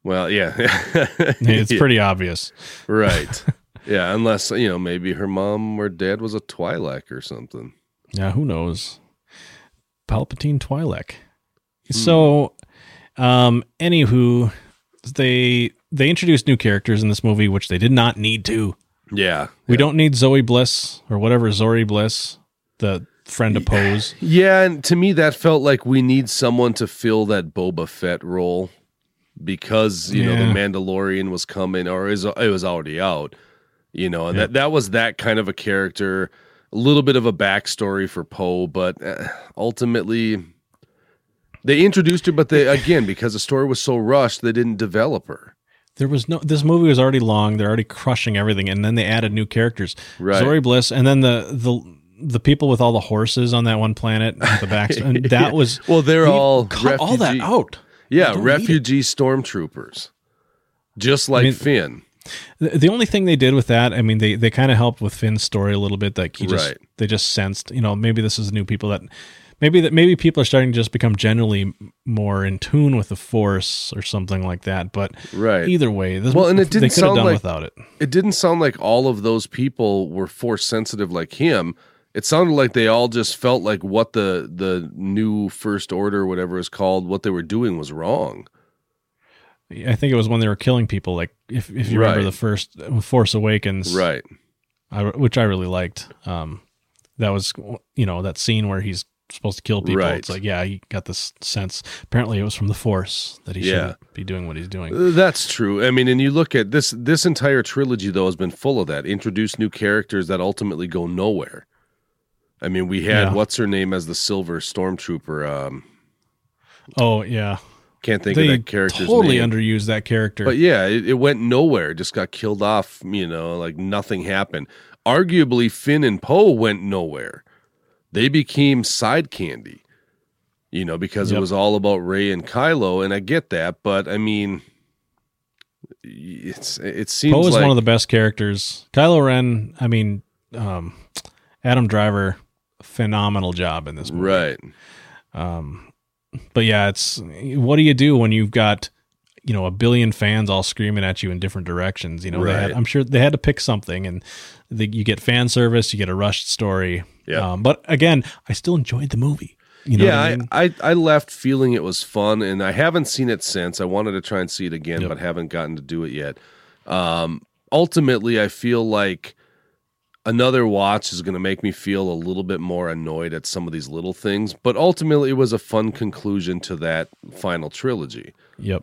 Well, yeah, *laughs* It's Yeah, pretty obvious. right. *laughs* Yeah, unless you know, maybe her mom or dad was a Twi'lek or something. Yeah, who knows? Palpatine Twi'lek. So, um, anywho, they they introduced new characters in this movie, which they did not need to. Yeah, We don't need Zoe Bliss or whatever Zorii Bliss, the friend of Poe's. Yeah, and to me that felt like we need someone to fill that Boba Fett role because you know the Mandalorian was coming or is it was already out, you know, and that that was that kind of a character, a little bit of a backstory for Poe, but uh, ultimately they introduced her, but they again because the story was so rushed, they didn't develop her. There was no. This movie was already long. They're already crushing everything, and then they added new characters. Right. Zorii Bliss, and then the the the people with all the horses on that one planet, the *laughs* back, and that was Well, they're all cut all that refugee- out. Yeah, don't need it. refugee stormtroopers, just like mean, Finn. The, the only thing they did with that, I mean, they they kind of helped with Finn's story a little bit. Like he just Right. they just sensed, you know, maybe this is new people that maybe that maybe people are starting to just become generally more in tune with the Force or something like that. But Right. either way, this, Well, and it they didn't could have sound done like- without it. it didn't sound like all of those people were force sensitive like him. It sounded like they all just felt like what the the new first order, whatever it's called, what they were doing was wrong. I think it was when they were killing people. Like if if you remember the first Force Awakens, Right. I, which I really liked. Um, that was you know that scene where he's supposed to kill people. Right. It's like yeah, he got this sense. Apparently, it was from the Force that he Yeah. shouldn't be doing what he's doing. Uh, That's true. I mean, and you look at this this entire trilogy though has been full of that. Introduce new characters that ultimately go nowhere. I mean, we had Yeah. what's her name as the silver stormtrooper. Um, Oh yeah, can't think they of that character's totally name. underused that character. But yeah, it, it went nowhere. It just got killed off. You know, like nothing happened. Arguably, Finn and Poe went nowhere. They became side candy. You know, because it was all about Rey and Kylo, and I get that. But I mean, it's it seems Poe is like one of the best characters. Kylo Ren, I mean, um, Adam Driver, phenomenal job in this movie. right. Um, but yeah, it's what do you do when you've got you know a billion fans all screaming at you in different directions? You know, they had, I'm sure they had to pick something, and the, you get fan service, you get a rushed story. Yeah. Um, but again, I still enjoyed the movie. You know yeah, I mean? I, I I left feeling it was fun, and I haven't seen it since. I wanted to try and see it again, Yep. but haven't gotten to do it yet. Um, ultimately, I feel like another watch is going to make me feel a little bit more annoyed at some of these little things. But ultimately, it was a fun conclusion to that final trilogy. yep.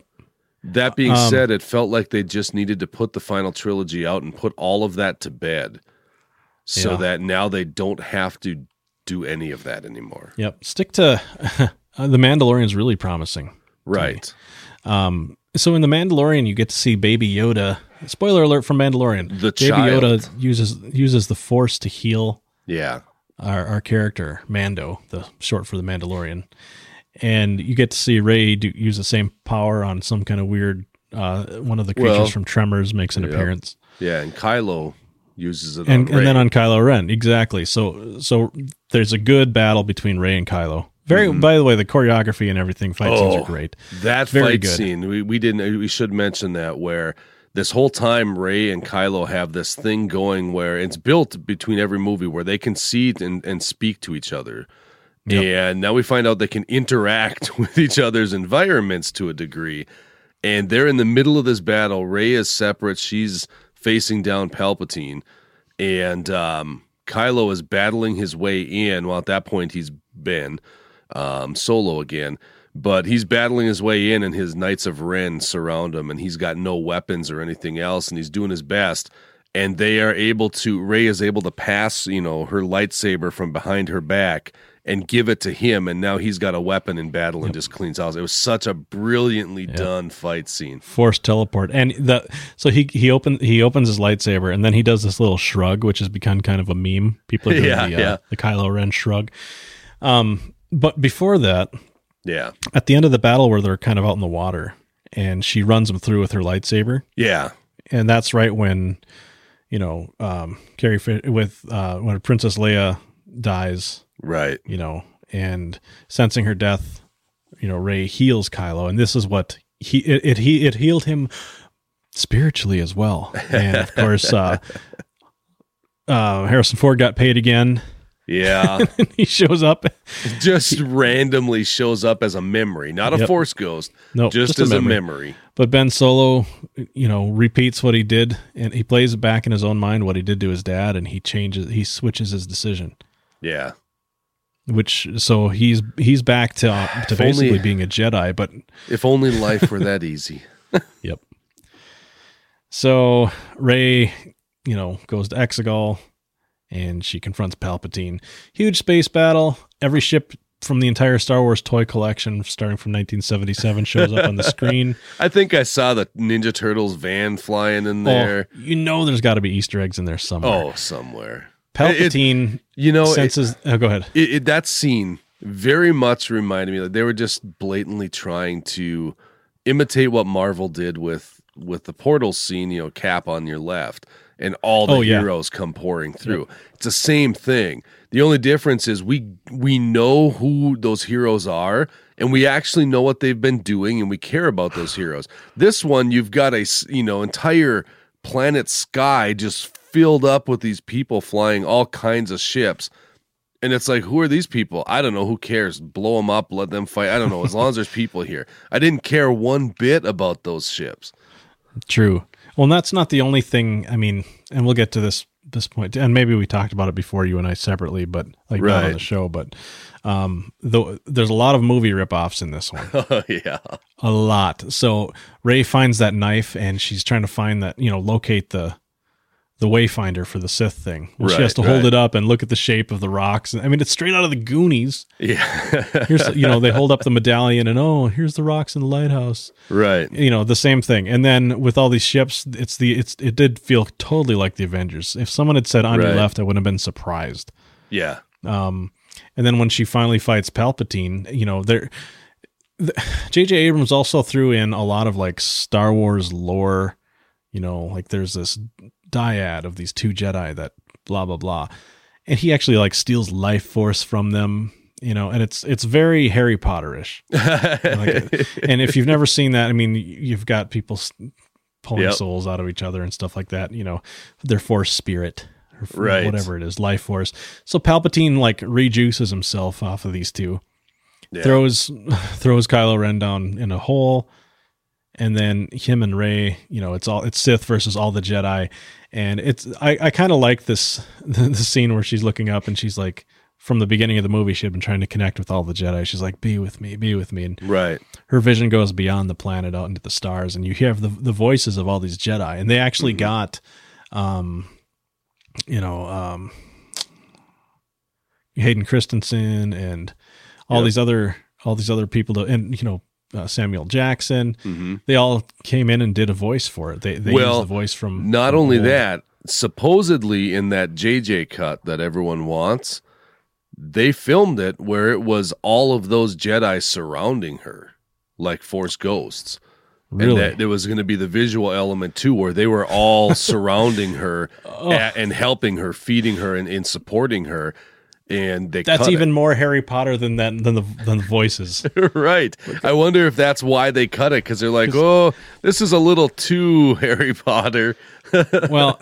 That being Um, said, it felt like they just needed to put the final trilogy out and put all of that to bed, so Yeah. that now they don't have to do any of that anymore. Yep. Stick to *laughs* the Mandalorian is really promising. Right. Um, so in the Mandalorian, you get to see Baby Yoda. Spoiler alert from Mandalorian: The Baby child. Yoda uses uses the Force to heal Yeah. our, our character Mando, the short for the Mandalorian, and you get to see Rey do, use the same power on some kind of weird. Uh, one of the creatures Well, from Tremors makes an yep. appearance, Yeah, and Kylo uses it and on and then on Kylo Ren, exactly. So so there's a good battle between Rey and Kylo. Very, by the way, the choreography and everything, fight scenes Mm-hmm. Oh. are great. that very fight good. scene. We we didn't we should mention that where this whole time Rey and Kylo have this thing going where it's built between every movie where they can see and, and speak to each other. And now we find out they can interact *laughs* with each other's environments to a degree. And they're in the middle of this battle. Rey is separate. She's facing down Palpatine. And um, Kylo is battling his way in. Well, at that point, he's been um, solo again. But he's battling his way in, and his Knights of Ren surround him, and he's got no weapons or anything else, and he's doing his best. And they are able to, Rey is able to pass, you know, her lightsaber from behind her back and give it to him. And now he's got a weapon in battle and just cleans house. It was such a brilliantly done fight scene. Force teleport, and the so he he open he opens his lightsaber, and then he does this little shrug, which has become kind of a meme. People are *laughs* doing Yeah, the, uh, yeah. the Kylo Ren shrug. Um, but before that, Yeah. at the end of the battle where they're kind of out in the water, and she runs him through with her lightsaber, Yeah. and that's right when, you know, um, Carrie with uh, when Princess Leia dies, Right. you know, and sensing her death, you know, Rey heals Kylo, and this is what he it, it he it healed him spiritually as well, and of course, uh, *laughs* uh, Harrison Ford got paid again. Yeah. *laughs* he shows up. just randomly shows up as a memory, not a Yep. force ghost. No, just, just as a memory. memory. But Ben Solo, you know, repeats what he did, and he plays back in his own mind what he did to his dad, and he changes, he switches his decision. Yeah. Which so he's he's back to uh, to If only- basically being a Jedi, but If only *laughs* life were that easy. *laughs* Yep. So Rey, you know, goes to Exegol and she confronts Palpatine. Huge space battle. Every ship from the entire Star Wars toy collection, starting from 1977, shows up on the screen. *laughs* I think I saw the Ninja Turtles van flying in there. Oh, you know, there's got to be Easter eggs in there somewhere. Oh, somewhere. Palpatine You know, it, oh, go ahead. it, it- that scene very much reminded me that they were just blatantly trying to imitate what Marvel did with with the portal scene. You know, Cap on your left, and all the Oh, yeah. heroes come pouring through. It's the same thing. The only difference is we we know who those heroes are, and we actually know what they've been doing, and we care about those heroes. This one, you've got a you know entire planet sky just filled up with these people flying all kinds of ships. And it's like, who are these people? I don't know. Who cares? Blow them up, let them fight. I don't know. As long as there's people here, I didn't care one bit about those ships. True. Well, that's not the only thing. I mean, and we'll get to this this point, and maybe we talked about it before you and I separately, but like not on the show. But um, though there's a lot of movie ripoffs in this one, *laughs* Oh yeah, a lot. So Rey finds that knife, and she's trying to find that you know locate the the wayfinder for the Sith thing. Well, she has to hold it up and look at the shape of the rocks. I mean, it's straight out of the Goonies. Yeah. Here's you know they hold up the *laughs* medallion and oh here's the rocks in the lighthouse. right. You know the same thing. And then with all these ships, it's the it's it did feel totally like the Avengers. If someone had said on your left, I wouldn't have been surprised. Yeah. Um, and then when she finally fights Palpatine, you know, there, the, J.J. Abrams also threw in a lot of like Star Wars lore. You know, like there's this dyad of these two Jedi that blah blah blah, and he actually like steals life force from them. You know, and it's it's very Harry Potterish. *laughs* Like, and if you've never seen that, I mean, you've got people pulling Yep. souls out of each other and stuff like that. You know, their force spirit, or Right. whatever it is, life force. So Palpatine like rejuices himself off of these two, Yeah. throws *sighs* throws Kylo Ren down in a hole, and then him and Rey, you know, it's all it's Sith versus all the Jedi, and it's I I kind of like this *laughs* the, scene where she's looking up and she's like. From the beginning of the movie, she had been trying to connect with all the Jedi. She's like, "Be with me, be with me," and right. her vision goes beyond the planet out into the stars and you hear the the voices of all these jedi and they actually got um you know um hayden christensen and all Yep. these other all these other people to, and you know uh, samuel jackson hmm they all came in and did a voice for it they they Well, used the voice from Not from only old- that, supposedly in that JJ cut that everyone wants, they filmed it where it was all of those Jedi surrounding her, like Force ghosts. really And that there was going to be the visual element too, where they were all *laughs* surrounding her Oh. a- and helping her, feeding her, and, and supporting her. And they that's even more harry potter than that than the than the voices *laughs* right. I wonder if that's why they cut it because they're like, oh, this is a little too *laughs* Harry Potter. *laughs* well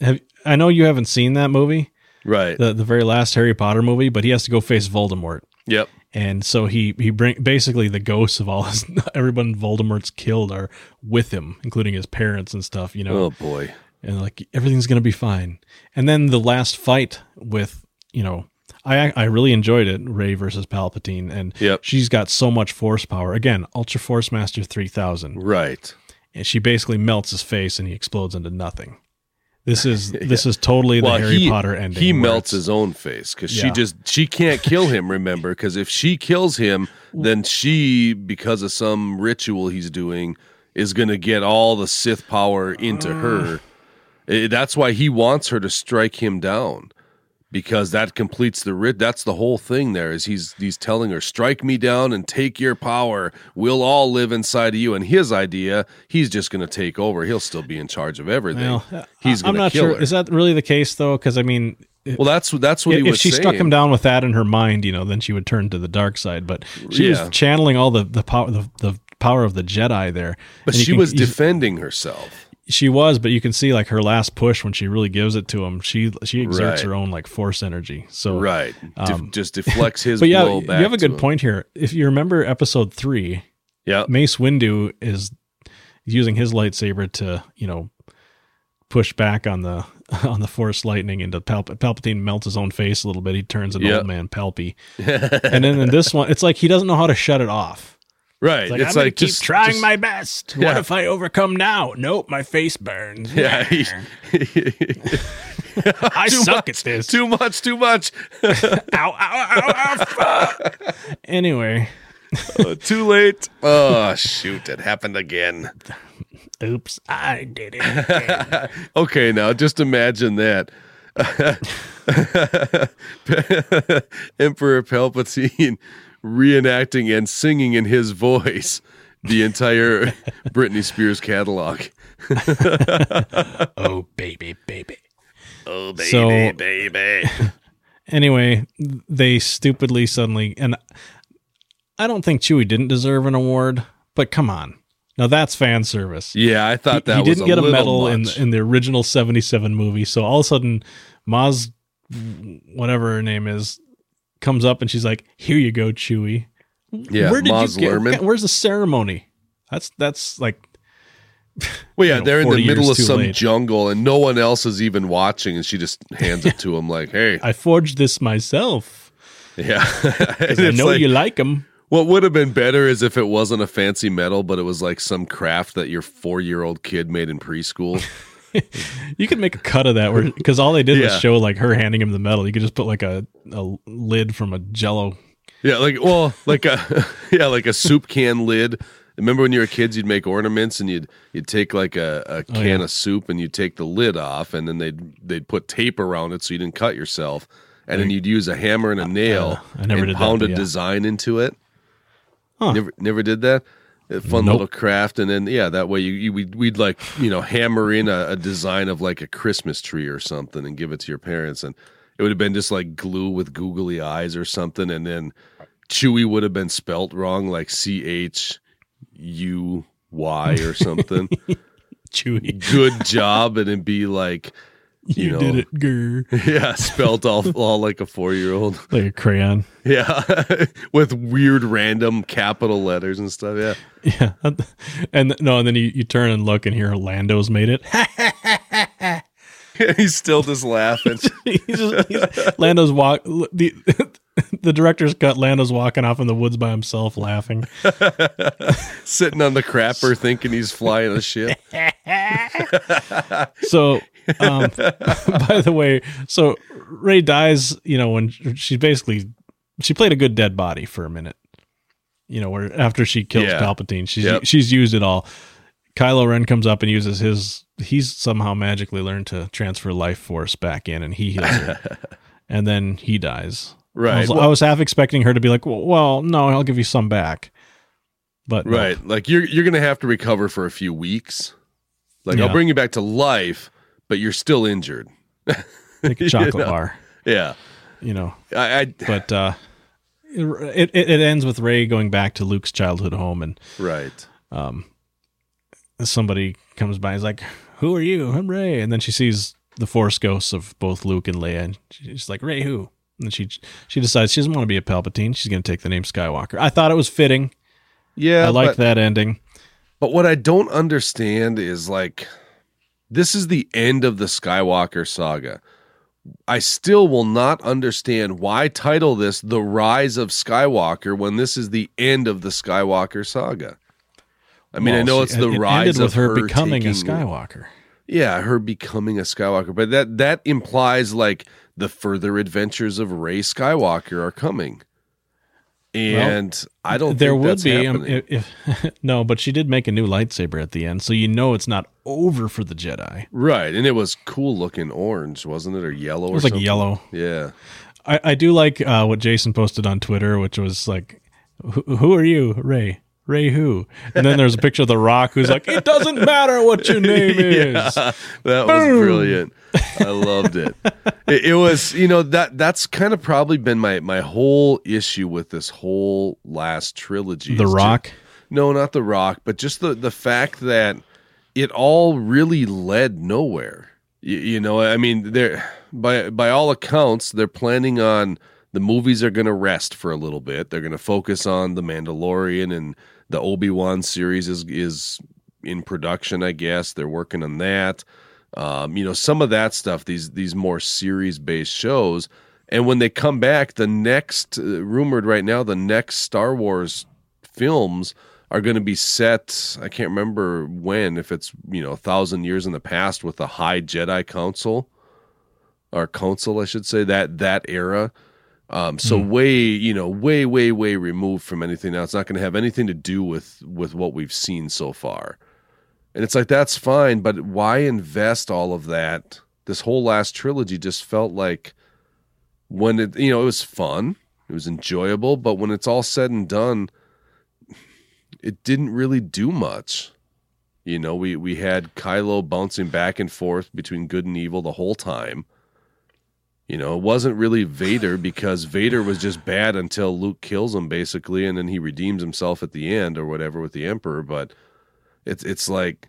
have, i know you haven't seen that movie Right. the the very last harry potter movie but he has to go face voldemort yep. and so he he bring basically the ghosts of all his everyone Voldemort's killed are with him, including his parents and stuff. You know, Oh boy. and like everything's gonna be fine. And then the last fight with you know. I, I really enjoyed it, Rey versus Palpatine, and Yep. she's got so much force power. Again, Ultra Force Master three thousand, Right. and she basically melts his face, and he explodes into nothing. This is *laughs* this is totally the well, Harry he, Potter ending. He melts his own face because she just she can't kill him. Remember, because if she kills him, then she, because of some ritual he's doing, is going to get all the Sith power into her. Eh, that's why he wants her to strike him down. Because that completes the rit. That's the whole thing. There is he's he's telling her, "Strike me down and take your power. We'll all live inside of you." And his idea, he's just going to take over. He'll still be in charge of everything. Well, he's I'm not sure. her. Is that really the case though? Because I mean, Well, that's that's what he was. if she saying. struck him down with that in her mind, you know, then she would turn to the dark side. But she Yeah. was channeling all the the power the, the power of the Jedi there. But she can- was defending herself. She was, but you can see like her last push when she really gives it to him. She she exerts Right. her own like force energy. So Right. Um, just deflects *laughs* his But yeah, you have a good him. point here. If you remember episode three, Yeah. Mace Windu is using his lightsaber to you know push back on the *laughs* on the force lightning into Palp- Palpatine melts his own face a little bit. He turns into Yeah. old man Palpy. *laughs* and then in this one, it's like he doesn't know how to shut it off. Right. It's like, It's I'm like keep just trying just- my best. Yeah. What if I overcome now? Nope, my face burns. Yeah. *laughs* *laughs* I too suck much, at this. Too much. Too much. *laughs* ow, ow, ow, ow, fuck. anyway, Uh, too late. Oh shoot! It happened again. oops, I did it. Okay, now just imagine that. Emperor Palpatine reenacting and singing in his voice the entire *laughs* Britney Spears catalog. *laughs* oh, baby, baby. Oh baby, So- baby. *laughs* Anyway, they stupidly suddenly, and I don't think Chewie didn't deserve an award, but come on. Now that's fan service. Yeah, I thought he, that he was didn't get a little medal in in the original 77 movie so all of a sudden maz whatever her name is comes up and she's like here you go chewie yeah, where did Maz you get where's the ceremony? That's that's like Well, yeah, you know, they're in the middle of some late. jungle and no one else is even watching, and she just hands it to him like, "Hey, *laughs* i forged this myself. Yeah." *laughs* I know like- you like them What would have been better is if it wasn't a fancy medal, but it was like some craft that your four year old kid made in preschool. *laughs* *laughs* you could make a cut of that where because all they did was show like her handing him the medal. You could just put like a, a lid from a Jello. Yeah, like well, like a *laughs* yeah, like a soup can lid. Remember when you were kids, you'd make ornaments and you'd you'd take like a, a can Oh, yeah. of soup and you'd take the lid off and then they'd they'd put tape around it so you didn't cut yourself. And then you'd use a hammer and a nail uh, I never and did pound but a yeah. design into it. Huh. Never never did that. A fun Nope. little craft, and then yeah, that way you, you we'd, we'd like you know hammer in a, a design of like a Christmas tree or something and give it to your parents, and it would have been just like glue with googly eyes or something, and then Chewy would have been spelt wrong, like C H U Y or something. *laughs* Chewy. Good job, and it'd be like You, know. did it, grr. *laughs* yeah, spelt all *laughs* all like a four year old. like a crayon. Yeah, *laughs* with weird random capital letters and stuff. Yeah. Yeah, and no, and then you, you turn and look and hear Lando's made it. He's still just laughing. he's just, he's, Lando's walk the the director's cut. Lando's walking off in the woods by himself, laughing. sitting on the crapper thinking he's flying a ship. So, um, *laughs* by the way, so Rey dies. You know, when she basically she played a good dead body for a minute. You know, where after she kills Yeah. Palpatine, she's Yep. she's used it all. Kylo Ren comes up and uses his. He's somehow magically learned to transfer life force back in, and he heals her. *laughs* and then he dies. I Right. was, I was half expecting her to be like, well, well, no, I'll give you some back. But. Right. Like you're you're gonna have to recover for a few weeks. Like I'll bring you back to life, but you're still injured. like a chocolate You know? bar, Yeah. you know. I, I But uh, it, it it ends with Rey going back to Luke's childhood home, and right. Um somebody comes by. and is like, "Who are you? I'm Rey." And then she sees the Force ghosts of both Luke and Leia, and she's like, "Rey, who?" And then she she decides she doesn't want to be a Palpatine. She's going to take the name Skywalker. I thought it was fitting. Yeah. I like but, that ending. But what I don't understand is like this is the end of the Skywalker saga. I still will not understand why title this The Rise of Skywalker when this is the end of the Skywalker saga. I mean, I know it's uh, the it rise ended of with her, becoming a Skywalker. Yeah, her becoming a Skywalker, but that that implies like the further adventures of Rey Skywalker are coming, and I don't. there would be um, if, if *laughs* no, but she did make a new lightsaber at the end, so you know it's not over for the Jedi. right, and it was cool looking orange, wasn't it, or yellow? It or was like something? yellow. Yeah, I, I do like uh, what Jason posted on Twitter, which was like, "Who who are you, Rey? Rey who?" And then there's a picture of The Rock, who's like, "It doesn't matter what your *laughs* name is." that was brilliant. I loved it. it. It was, you know, that that's kind of probably been my my whole issue with this whole last trilogy. The Rock. No, not The Rock, but just the the fact that it all really led nowhere. You, you know, I mean, they're by by all accounts, they're planning on the movies are going to rest for a little bit. They're going to focus on the Mandalorian and the Obi Wan series is is in production. I guess they're working on that. Um, you know, some of that stuff. These these more series based shows. And when they come back, the next uh, rumored right now, the next Star Wars films are going to be set. I can't remember when, if it's you know a thousand years in the past with the High Jedi Council or Council, I should say that that era. Um, so way you know way way way removed from anything now. It's not going to have anything to do with with what we've seen so far. And it's like that's fine, but why invest all of that? This whole last trilogy just felt like when it you know it was fun, it was enjoyable, but when it's all said and done, it didn't really do much. You know, we we had Kylo bouncing back and forth between good and evil the whole time. You know, it wasn't really Vader *laughs* because Vader was just bad until Luke kills him basically and then he redeems himself at the end or whatever with the emperor, but it's it's like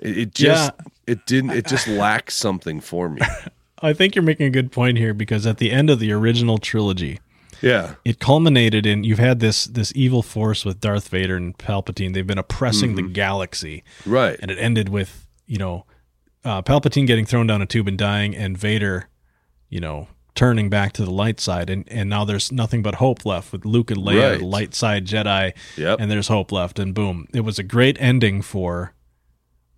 it, it just it didn't it just lacks something for me. *laughs* I think you're making a good point here because at the end of the original trilogy, Yeah. it culminated in you've had this this evil force with Darth Vader and Palpatine. They've been oppressing the galaxy, Right. and it ended with you know uh, Palpatine getting thrown down a tube and dying, and Vader, you know, turning back to the light side, and and now there's nothing but hope left with Luke and Leia, Right. light side Jedi, Yep. and there's hope left, and boom, it was a great ending for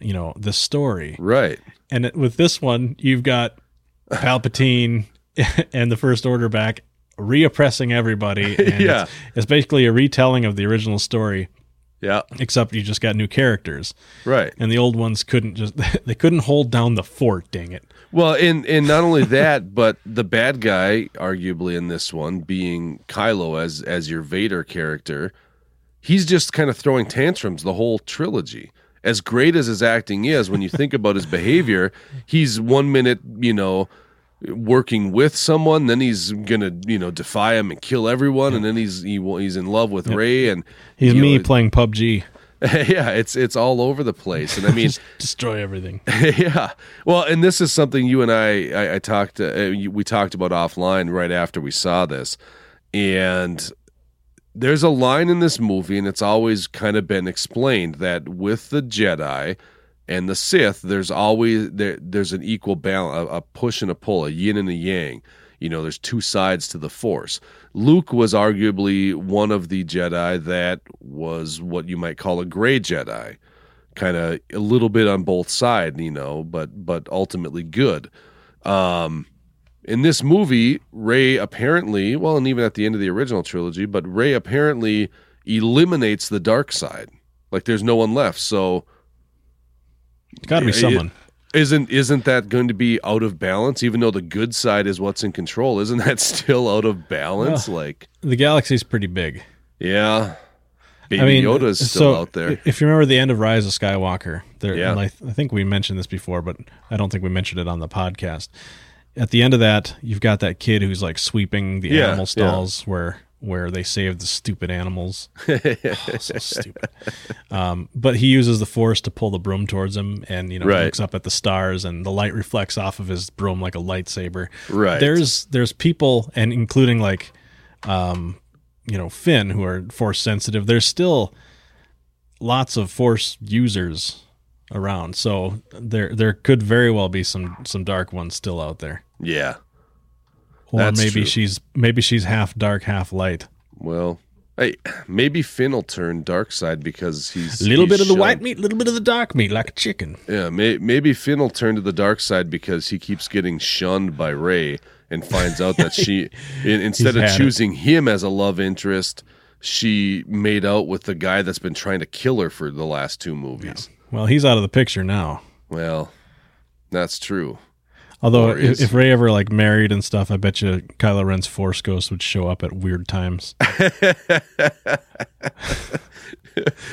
you know the story. Right. And with this one, you've got Palpatine *laughs* and the First Order back reoppressing everybody. *laughs* And Yeah. it's, it's basically a retelling of the original story, Yeah. except you just got new characters, Right. and the old ones couldn't just *laughs* they couldn't hold down the fort. Dang it! Well, and and not only that, *laughs* but the bad guy, arguably in this one, being Kylo as as your Vader character, he's just kind of throwing tantrums the whole trilogy. As great as his acting is, when you think about his behavior, *laughs* he's one minute, you know, working with someone, then he's gonna, you know, defy him and kill everyone, and then he's he, he's in love with Rey, and He's me know, playing PUBG, *laughs* yeah, it's it's all over the place, and I mean, *laughs* just destroy everything. *laughs* yeah. Well, and this is something you and I I, I talked uh, we talked about offline right after we saw this, and there's a line in this movie, and it's always kind of been explained that with the Jedi and the Sith, there's always there there's an equal balance, a, a push and a pull, a yin and a yang. You know, there's two sides to the Force. Luke was arguably one of the Jedi that was what you might call a gray Jedi kind of a little bit on both sides, you know, but but ultimately good. Um, in this movie, Rey apparently, well, and even at the end of the original trilogy, but Rey apparently eliminates the dark side. Like there's no one left. So It's got to be someone. Isn't isn't that going to be out of balance? Even though the good side is what's in control, isn't that *laughs* still out of balance? like, the galaxy's pretty big. yeah, Baby I mean, Yoda is still so out there. If you remember the end of Rise of Skywalker, there, Yeah. and I, I think we mentioned this before, but I don't think we mentioned it on the podcast. At the end of that, you've got that kid who's like sweeping the Yeah, animal yeah. stalls where where they save the stupid animals. *laughs* oh, so stupid. Um, but he uses the force to pull the broom towards him, and you know Right. looks up at the stars, and the light reflects off of his broom like a lightsaber. Right. There's there's people, and including like, um, you know, Finn, who are force sensitive. There's still lots of force users around, so there there could very well be some some dark ones still out there, yeah. Or That's maybe true. she's maybe she's half dark, half light. Well, hey, maybe Finn will turn dark side because he's A little he's bit of the white meat, a little bit of the dark meat, like a chicken. Yeah, may, maybe Finn will turn to the dark side because he keeps getting shunned by Rey and finds out that she, *laughs* in, instead of had it. choosing him as a love interest, she made out with the guy that's been trying to kill her for the last two movies. Well, he's out of the picture now. Well, that's true. Although if, if Rey ever like married and stuff, I bet you Kylo Ren's Force Ghost would show up at weird times. *laughs*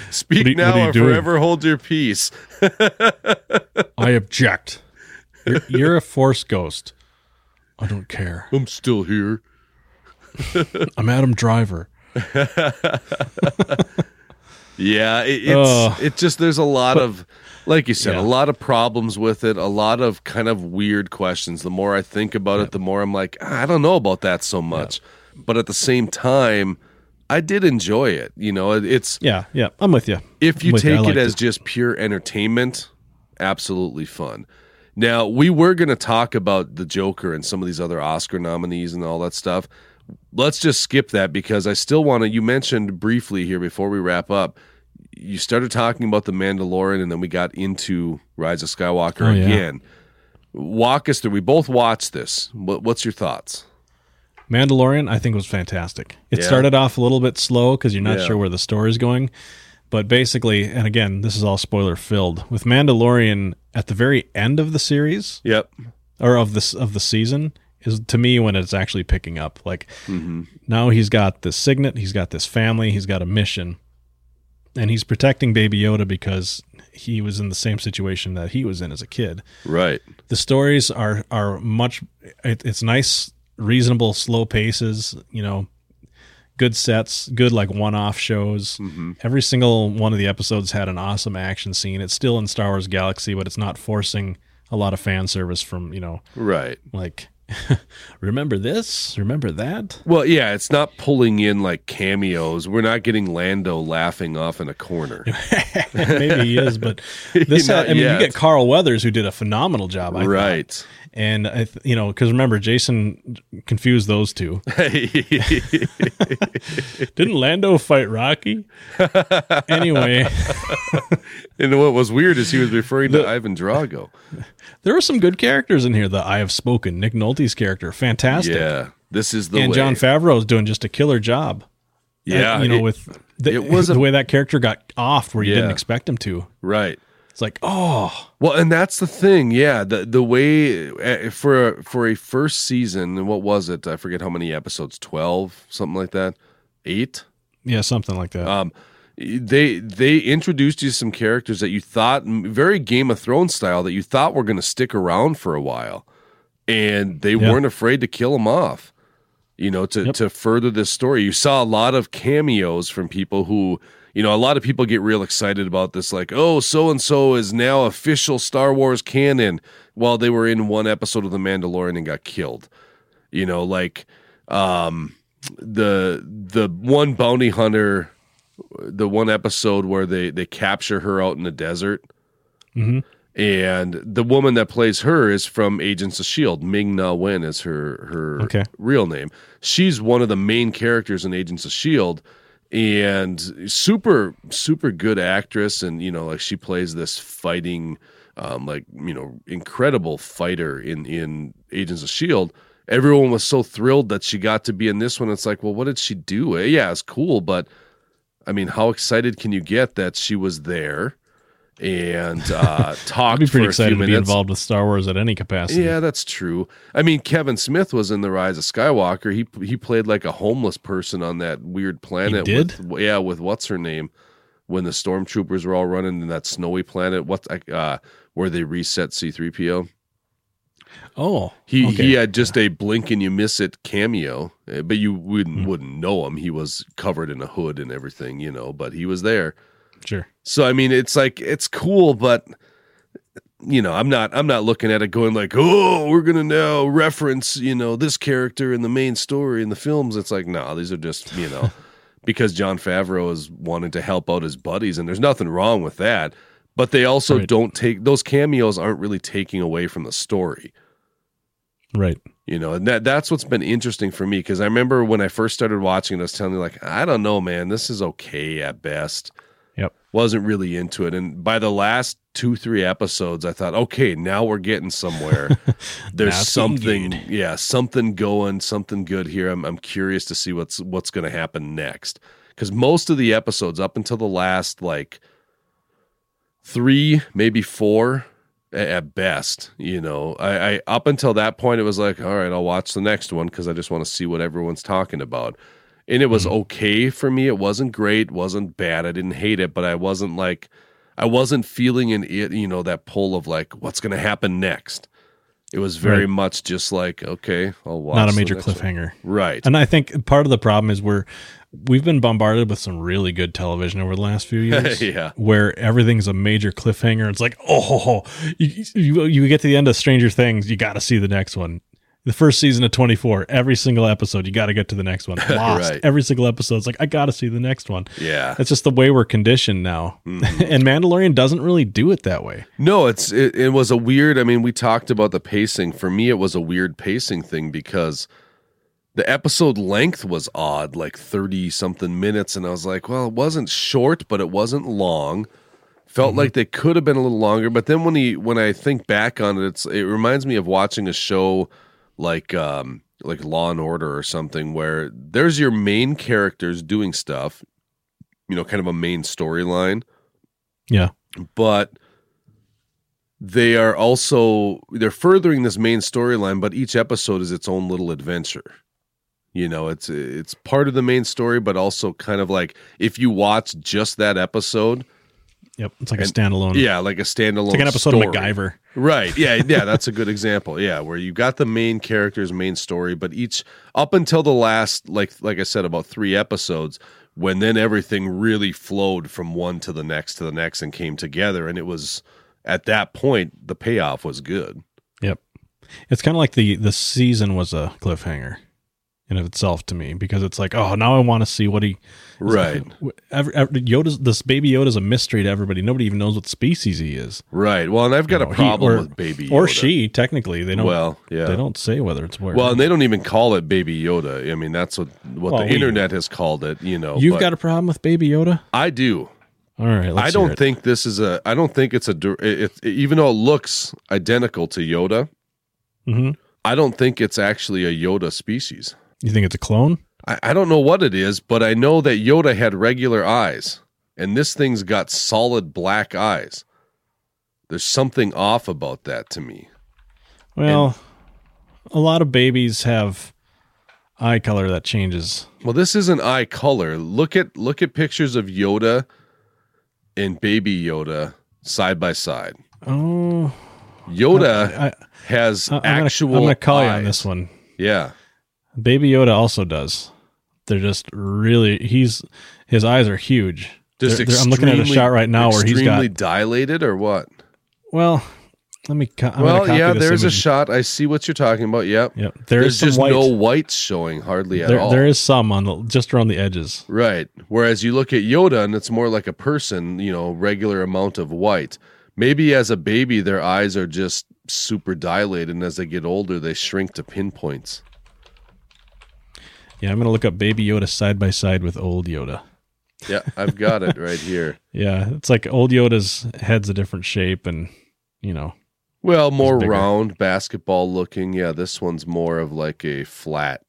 Speak you- now what are you or doing? forever hold your peace. *laughs* I object. You're, you're a Force Ghost. I don't care. I'm still here. *laughs* I'm Adam Driver. Yeah, it, it's Ugh. it just there's a lot of like you said, Yeah. a lot of problems with it, a lot of kind of weird questions. The more I think about it, the more I'm like, "Ah, I don't know about that so much. But at the same time, I did enjoy it. You know, it's Yeah, yeah. I'm with you. if you I'm you. Take it as just pure entertainment, absolutely fun. Now, we were going to talk about the Joker and some of these other Oscar nominees and all that stuff. Let's just skip that because I still want to. You mentioned briefly here before we wrap up, you started talking about The Mandalorian and then we got into Rise of Skywalker Oh, yeah. again. Walk us through. We both watched this. What, what's your thoughts? Mandalorian, I think was fantastic. It Yeah. started off a little bit slow because you're not Yeah. sure where the story's going. But basically, and again, this is all spoiler filled. With Mandalorian at the very end of the series Yep. or of this of the season is to me when it's actually picking up. Like mm-hmm. now he's got this signet, he's got this family, he's got a mission, and he's protecting Baby Yoda because he was in the same situation that he was in as a kid. Right. The stories are are much. It, it's nice, reasonable, slow paces. You know, good sets, good like one-off shows. Mm-hmm. Every single one of the episodes had an awesome action scene. It's still in Star Wars Galaxy, but it's not forcing a lot of fan service from you know Right. like *laughs* remember this, remember that. Well, yeah, it's not pulling in like cameos. We're not getting Lando laughing off in a corner. *laughs* Maybe he is, but *laughs* this, uh, not, I mean, yet. you get Carl Weathers who did a phenomenal job. I thought. And I, th- you know, because remember, Jason confused those two. *laughs* Didn't Lando fight Rocky? *laughs* anyway, and what was weird is he was referring to Ivan Drago. there were some good characters in here. The I Have Spoken, Nick Nolte's character, fantastic. Yeah, this is the and way. Jon Favreau is doing just a killer job. yeah, Uh, you know, it- with the, it was *laughs* a- the way that character got off where you didn't expect him to. right. It's like, oh, Well, and that's the thing. Yeah, the the way uh, for for a first season, what was it? I forget how many episodes. Twelve, something like that. Eight. yeah, something like that. Um, they they introduced you some characters that you thought very Game of Thrones style that you thought were going to stick around for a while, and they Yeah. weren't afraid to kill them off. You know, to Yep. to further this story, you saw a lot of cameos from people who. You know, a lot of people get real excited about this, like, oh, so and so is now official Star Wars canon, while they were in one episode of The Mandalorian and got killed. You know, like um, the the one bounty hunter the one episode where they they capture her out in the desert Mhm. and the woman that plays her is from agents of shield ming na wen is her her Okay. real name she's one of the main characters in agents of shield and super super good actress. And you know like she plays this fighting um like you know incredible fighter in in agents of shield everyone was so thrilled that she got to be in this one. It's like well what did she do? Eh, yeah it's cool but I mean, how excited can you get that she was there and uh, *laughs* talked I'd be pretty excited to be involved with Star Wars at any capacity. Yeah, that's true. I mean, Kevin Smith was in the Rise of Skywalker. He he played like a homeless person on that weird planet. did? With, yeah, with what's her name? When the stormtroopers were all running in that snowy planet, what uh, where they reset C three PO. Oh, He okay. he had just a blink and you miss it cameo, eh, but you wouldn't Hmm. wouldn't know him. He was covered in a hood and everything, you know. But he was there. Sure. So I mean, it's like it's cool, but you know, I'm not I'm not looking at it going like, oh, we're gonna now reference you know this character in the main story in the films. It's like, no, these are just you know *laughs* because Jon Favreau is wanting to help out his buddies, and there's nothing wrong with that. But they also Right. don't take those cameos aren't really taking away from the story. Right. You know, and that that's what's been interesting for me because I remember when I first started watching, it, I was telling you like, I don't know, man, this is okay at best. Wasn't really into it. And by the last two, three episodes, I thought, okay, now we're getting somewhere. *laughs* There's something, getting yeah, something going, something good here. I'm, I'm curious to see what's what's going to happen next. Because most of the episodes, up until the last like three, maybe four at best, you know, I, I up until that point, it was like, all right, I'll watch the next one because I just want to see what everyone's talking about and it was Mm-hmm. okay for me. It wasn't great, wasn't bad. I didn't hate it, but I wasn't like I wasn't feeling an it, you know, that pull of like what's going to happen next. It was very Right. much just like okay, I'll watch. Not a major next one. cliffhanger. right? And I think part of the problem is we're we've been bombarded with some really good television over the last few *laughs* years. Yeah. Where everything's a major cliffhanger. It's like, oh, *laughs* you, you, you get to the end of Stranger Things, you got to see the next one. The first season of 24, every single episode, you got to get to the next one. *laughs* Lost, Right. every single episode, it's like, I got to see the next one. Yeah. That's just the way we're conditioned now. Mm-hmm. *laughs* and Mandalorian doesn't really do it that way. No, it's it, it was a weird. I mean, we talked about the pacing. For me, it was a weird pacing thing because the episode length was odd, like thirty something minutes, and I was like, well, it wasn't short, but it wasn't long. Felt like they could have been a little longer, but then when he when I think back on it, it's it reminds me of watching a show like um like Law and Order or something where there's your main characters doing stuff, you know, kind of a main storyline Yeah. but they are also they're furthering this main storyline but each episode is its own little adventure you know it's it's part of the main story but also kind of like if you watch just that episode Yep. It's like a standalone. yeah like a standalone It's like an episode story. of MacGyver. Right. Yeah. *laughs* Yeah. That's a good example. Yeah. Where you got the main character's main story, but each up until the last, like, like I said, about three episodes, when then everything really flowed from one to the next to the next and came together. And it was at that point, the payoff was good. Yep. It's kind of like the the season was a cliffhanger. In of itself to me because it's like, oh, now I want to see what he. *laughs* Right. Every, every, Yoda's this baby Yoda's a mystery to everybody. Nobody even knows what species he is. Right. Well, and I've got You a know, he- problem or, with baby Yoda. or she. Technically, they don't. Well, yeah. they don't say whether it's where. Well, and they don't even call it Baby Yoda. I mean, that's what what Well, the we- internet has called it. You know, you've got a problem with baby Yoda. I do. All right, let's I don't think this is a. I don't think it's a. It, it, even though it looks identical to Yoda, Mhm. I don't think it's actually a Yoda species. You think it's a clone. I, I don't know what it is, but I know that Yoda had regular eyes, and this thing's got solid black eyes. There's something off about that to me. Well, a lot of babies have eye color that changes. Well, this isn't eye color. Look at look at pictures of Yoda and Baby Yoda side by side. Oh, Yoda I, has I, gonna, actual. I'm gonna call you on this one. Yeah, Baby Yoda also does. They're just really. He's his eyes are huge. just They're- they're- I'm looking at a shot right now where he's got. extremely dilated, or what? Well, let me. I'm well, yeah, this there's a shot. I see what you're talking about. Yep. Yep, there There's just white. no whites showing hardly at there, all. there is some on the just around the edges. Right. Whereas you look at Yoda and it's more like a person, you know, regular amount of white. Maybe as a baby, their eyes are just super dilated, and as they get older, they shrink to pinpoints. Yeah, I'm gonna look up Baby Yoda side by side with old Yoda. Yeah, I've got it right here. *laughs* Yeah, it's like old Yoda's head's a different shape, and you know, Well, more round, basketball looking. Yeah, this one's more of like a flat.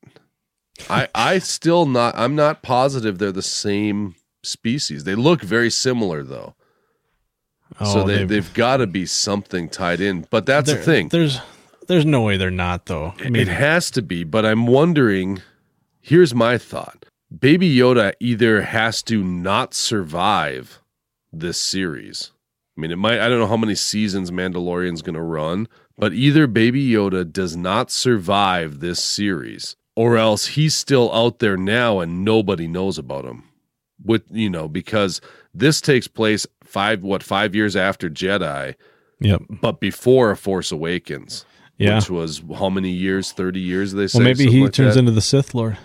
I *laughs* I still not. I'm not positive they're the same species. They look very similar though. so oh, they, they've- they've got to be something tied in. But that's the thing. There's there's no way they're not though. I mean, it has to be, but I'm wondering. Here's my thought: Baby Yoda either has to not survive this series. I mean, it might. I don't know how many seasons Mandalorian's going to run, but either Baby Yoda does not survive this series, or else he's still out there now and nobody knows about him. With you know, because this takes place five what five years after Jedi, yep, but before A Force Awakens yeah. which was how many years? Thirty years? They say. Well, maybe he like turns that? into the Sith Lord.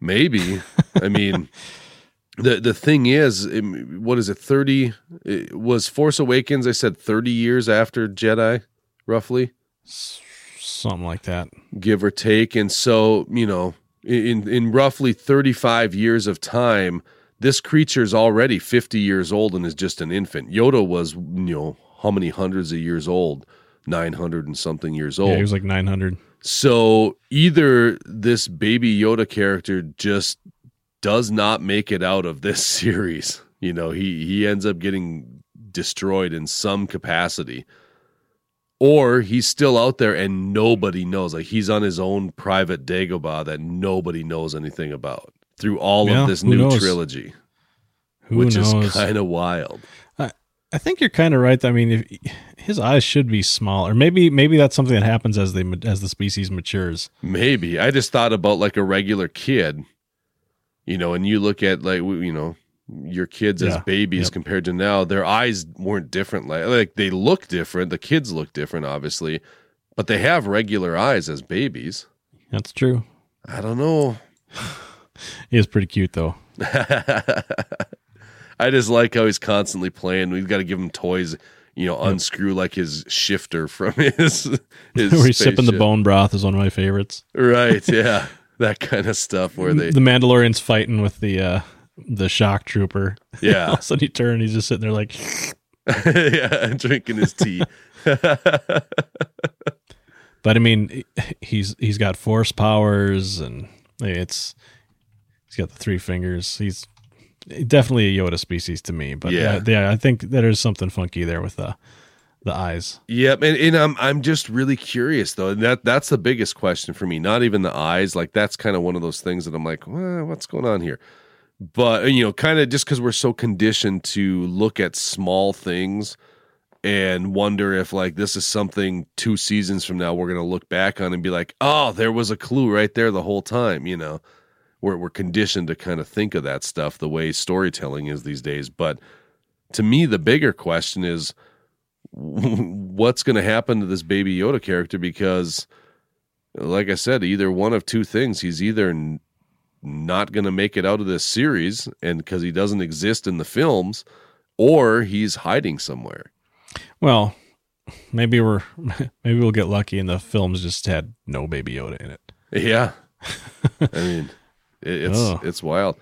Maybe. I mean, *laughs* the the thing is, what is it? Thirty it was Force Awakens. I said thirty years after Jedi, roughly, something like that. give or take. And so, you know, in in roughly thirty five years of time, this creature's already fifty years old and is just an infant. Yoda was, you know, how many hundreds of years old? Nine hundred and something years old. Yeah, he was like 900. So either this baby Yoda character just does not make it out of this *laughs* series. You know, he he ends up getting destroyed in some capacity. Or he's still out there and nobody knows. Like he's on his own private Dagobah that nobody knows anything about through all Yeah, of this new knows? trilogy, Who which knows? is kind of wild. I think you're kind of right. I mean, if, his eyes should be small, or maybe maybe that's something that happens as they as the species matures. Maybe I just thought about like a regular kid, you know, and you look at like you know your kids as babies Yep. compared to now, their eyes weren't different. Like like they look different. The kids look different, obviously, but they have regular eyes as babies. That's true. I don't know. *sighs* He is pretty cute though. *laughs* I just like how he's constantly playing. We've got to give him toys. You know, unscrew like his shifter from *laughs* his his. Where he's sipping the bone broth is one of my favorites. Right? *laughs* Yeah, that kind of stuff where they. The Mandalorian's fighting with the uh the shock trooper. *laughs* Yeah. All of a sudden he turned, he's just sitting there like, yeah, drinking his tea. but I mean, he's he's got force powers and it's he's got the three fingers. He's definitely a Yoda species to me. But Yeah. yeah, yeah, I think there's something funky there with the the eyes. Yep, and, and I'm I'm just really curious though. And that that's the biggest question for me. Not even the eyes. Like that's kind of one of those things that I'm like, well, what's going on here? But you know, kind of just because we're so conditioned to look at small things and wonder if like this is something two seasons from now we're gonna look back on and be like, oh, there was a clue right there the whole time. You know, we're we're conditioned to kind of think of that stuff the way storytelling is these days. But to me, the bigger question is *laughs* what's going to happen to this baby Yoda character because like I said, either one of two things. He's either n- not going to make it out of this series, and because he doesn't exist in the films, or he's hiding somewhere. Well, maybe we're *laughs* maybe we'll get lucky and the films just had no Baby Yoda in it. Yeah, *laughs* I mean, it's Oh. it's wild,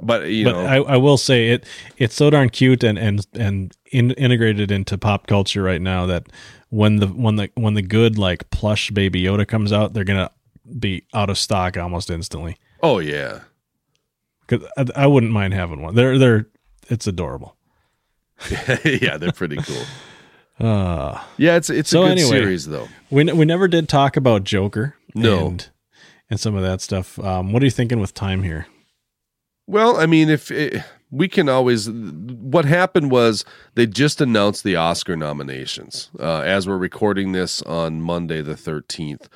but you but know, I, I will say it it's so darn cute and and and in, integrated into pop culture right now that when the when the when the good like plush Baby Yoda comes out, they're gonna be out of stock almost instantly. oh yeah, Because I, I wouldn't mind having one. They're they're it's adorable. *laughs* yeah, they're pretty cool. Uh, *laughs* Yeah, it's it's So a good anyway. series though. we we never did talk about Joker. No. and, and some of that stuff. Um, what are you thinking with time here? Well, I mean, if it, we can always, what happened was they just announced the Oscar nominations uh, as we're recording this on Monday the thirteenth.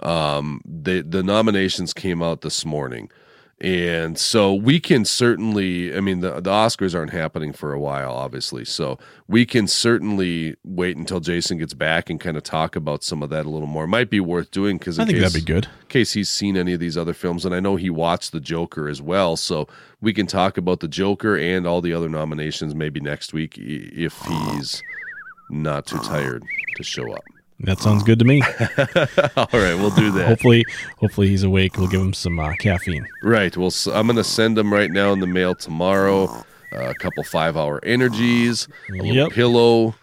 Um, the the nominations came out this morning, and so we can certainly. I mean, the the Oscars aren't happening for a while, obviously, so we can certainly wait until Jason gets back and kind of talk about some of that a little more. Might be worth doing because I think that'd be good. in case he's seen any of these other films. And I know he watched The Joker as well. So we can talk about The Joker and all the other nominations maybe next week if he's not too tired to show up. That sounds good to me. *laughs* all right, we'll do that. hopefully, hopefully he's awake. We'll give him some uh, caffeine. Right. Well, I'm going to send him right now in the mail tomorrow. Uh, a couple five hour energies, a little Yep. pillow.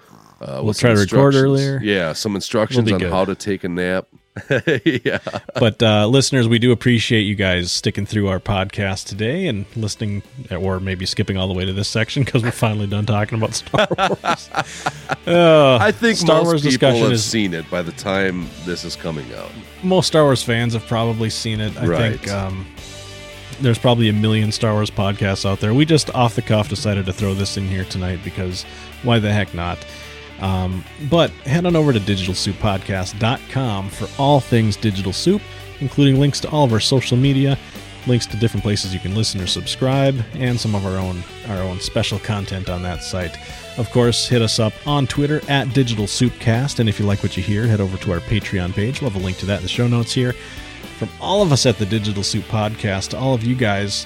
Uh, We'll try to record earlier. Yeah, some instructions be on good. how to take a nap. *laughs* yeah. But uh, listeners, we do appreciate you guys sticking through our podcast today and listening, or maybe skipping all the way to this section because we're finally done talking about Star Wars. *laughs* Uh, I think Star most Wars people discussion have is seen it by the time this is coming out. most Star Wars fans have probably seen it. I Right. think um, there's probably a million Star Wars podcasts out there. We just off the cuff decided to throw this in here tonight because why the heck not? Um, but head on over to digitalsouppodcast.com for all things Digital Soup, including links to all of our social media, links to different places you can listen or subscribe, and some of our own our own special content on that site. Of course, hit us up on Twitter at Digital Soupcast, and if you like what you hear, head over to our Patreon page. We'll have a link to that in the show notes here. From all of us at the Digital Soup Podcast to all of you guys,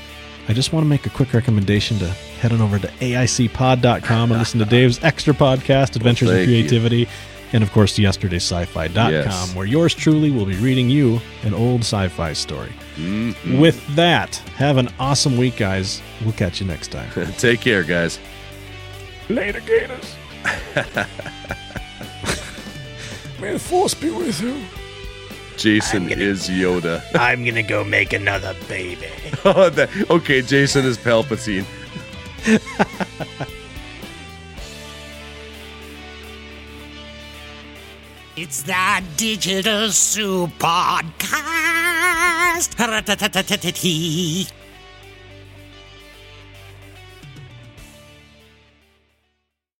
I just want to make a quick recommendation to head on over to AICpod.com and listen to Dave's *laughs* extra podcast, Adventures in thank you. Creativity, and of course, yesterdaysci-fi.com, Yes. where yours truly will be reading you an old sci-fi story. Mm-hmm. With that, have an awesome week, guys. We'll catch you next time. *laughs* Take care, guys. Later, Gators. *laughs* May the force be with you. Jason is Yoda. *laughs* I'm gonna go make another baby. *laughs* Oh, that- okay, Jason is Palpatine. *laughs* It's the Digital Soup Podcast.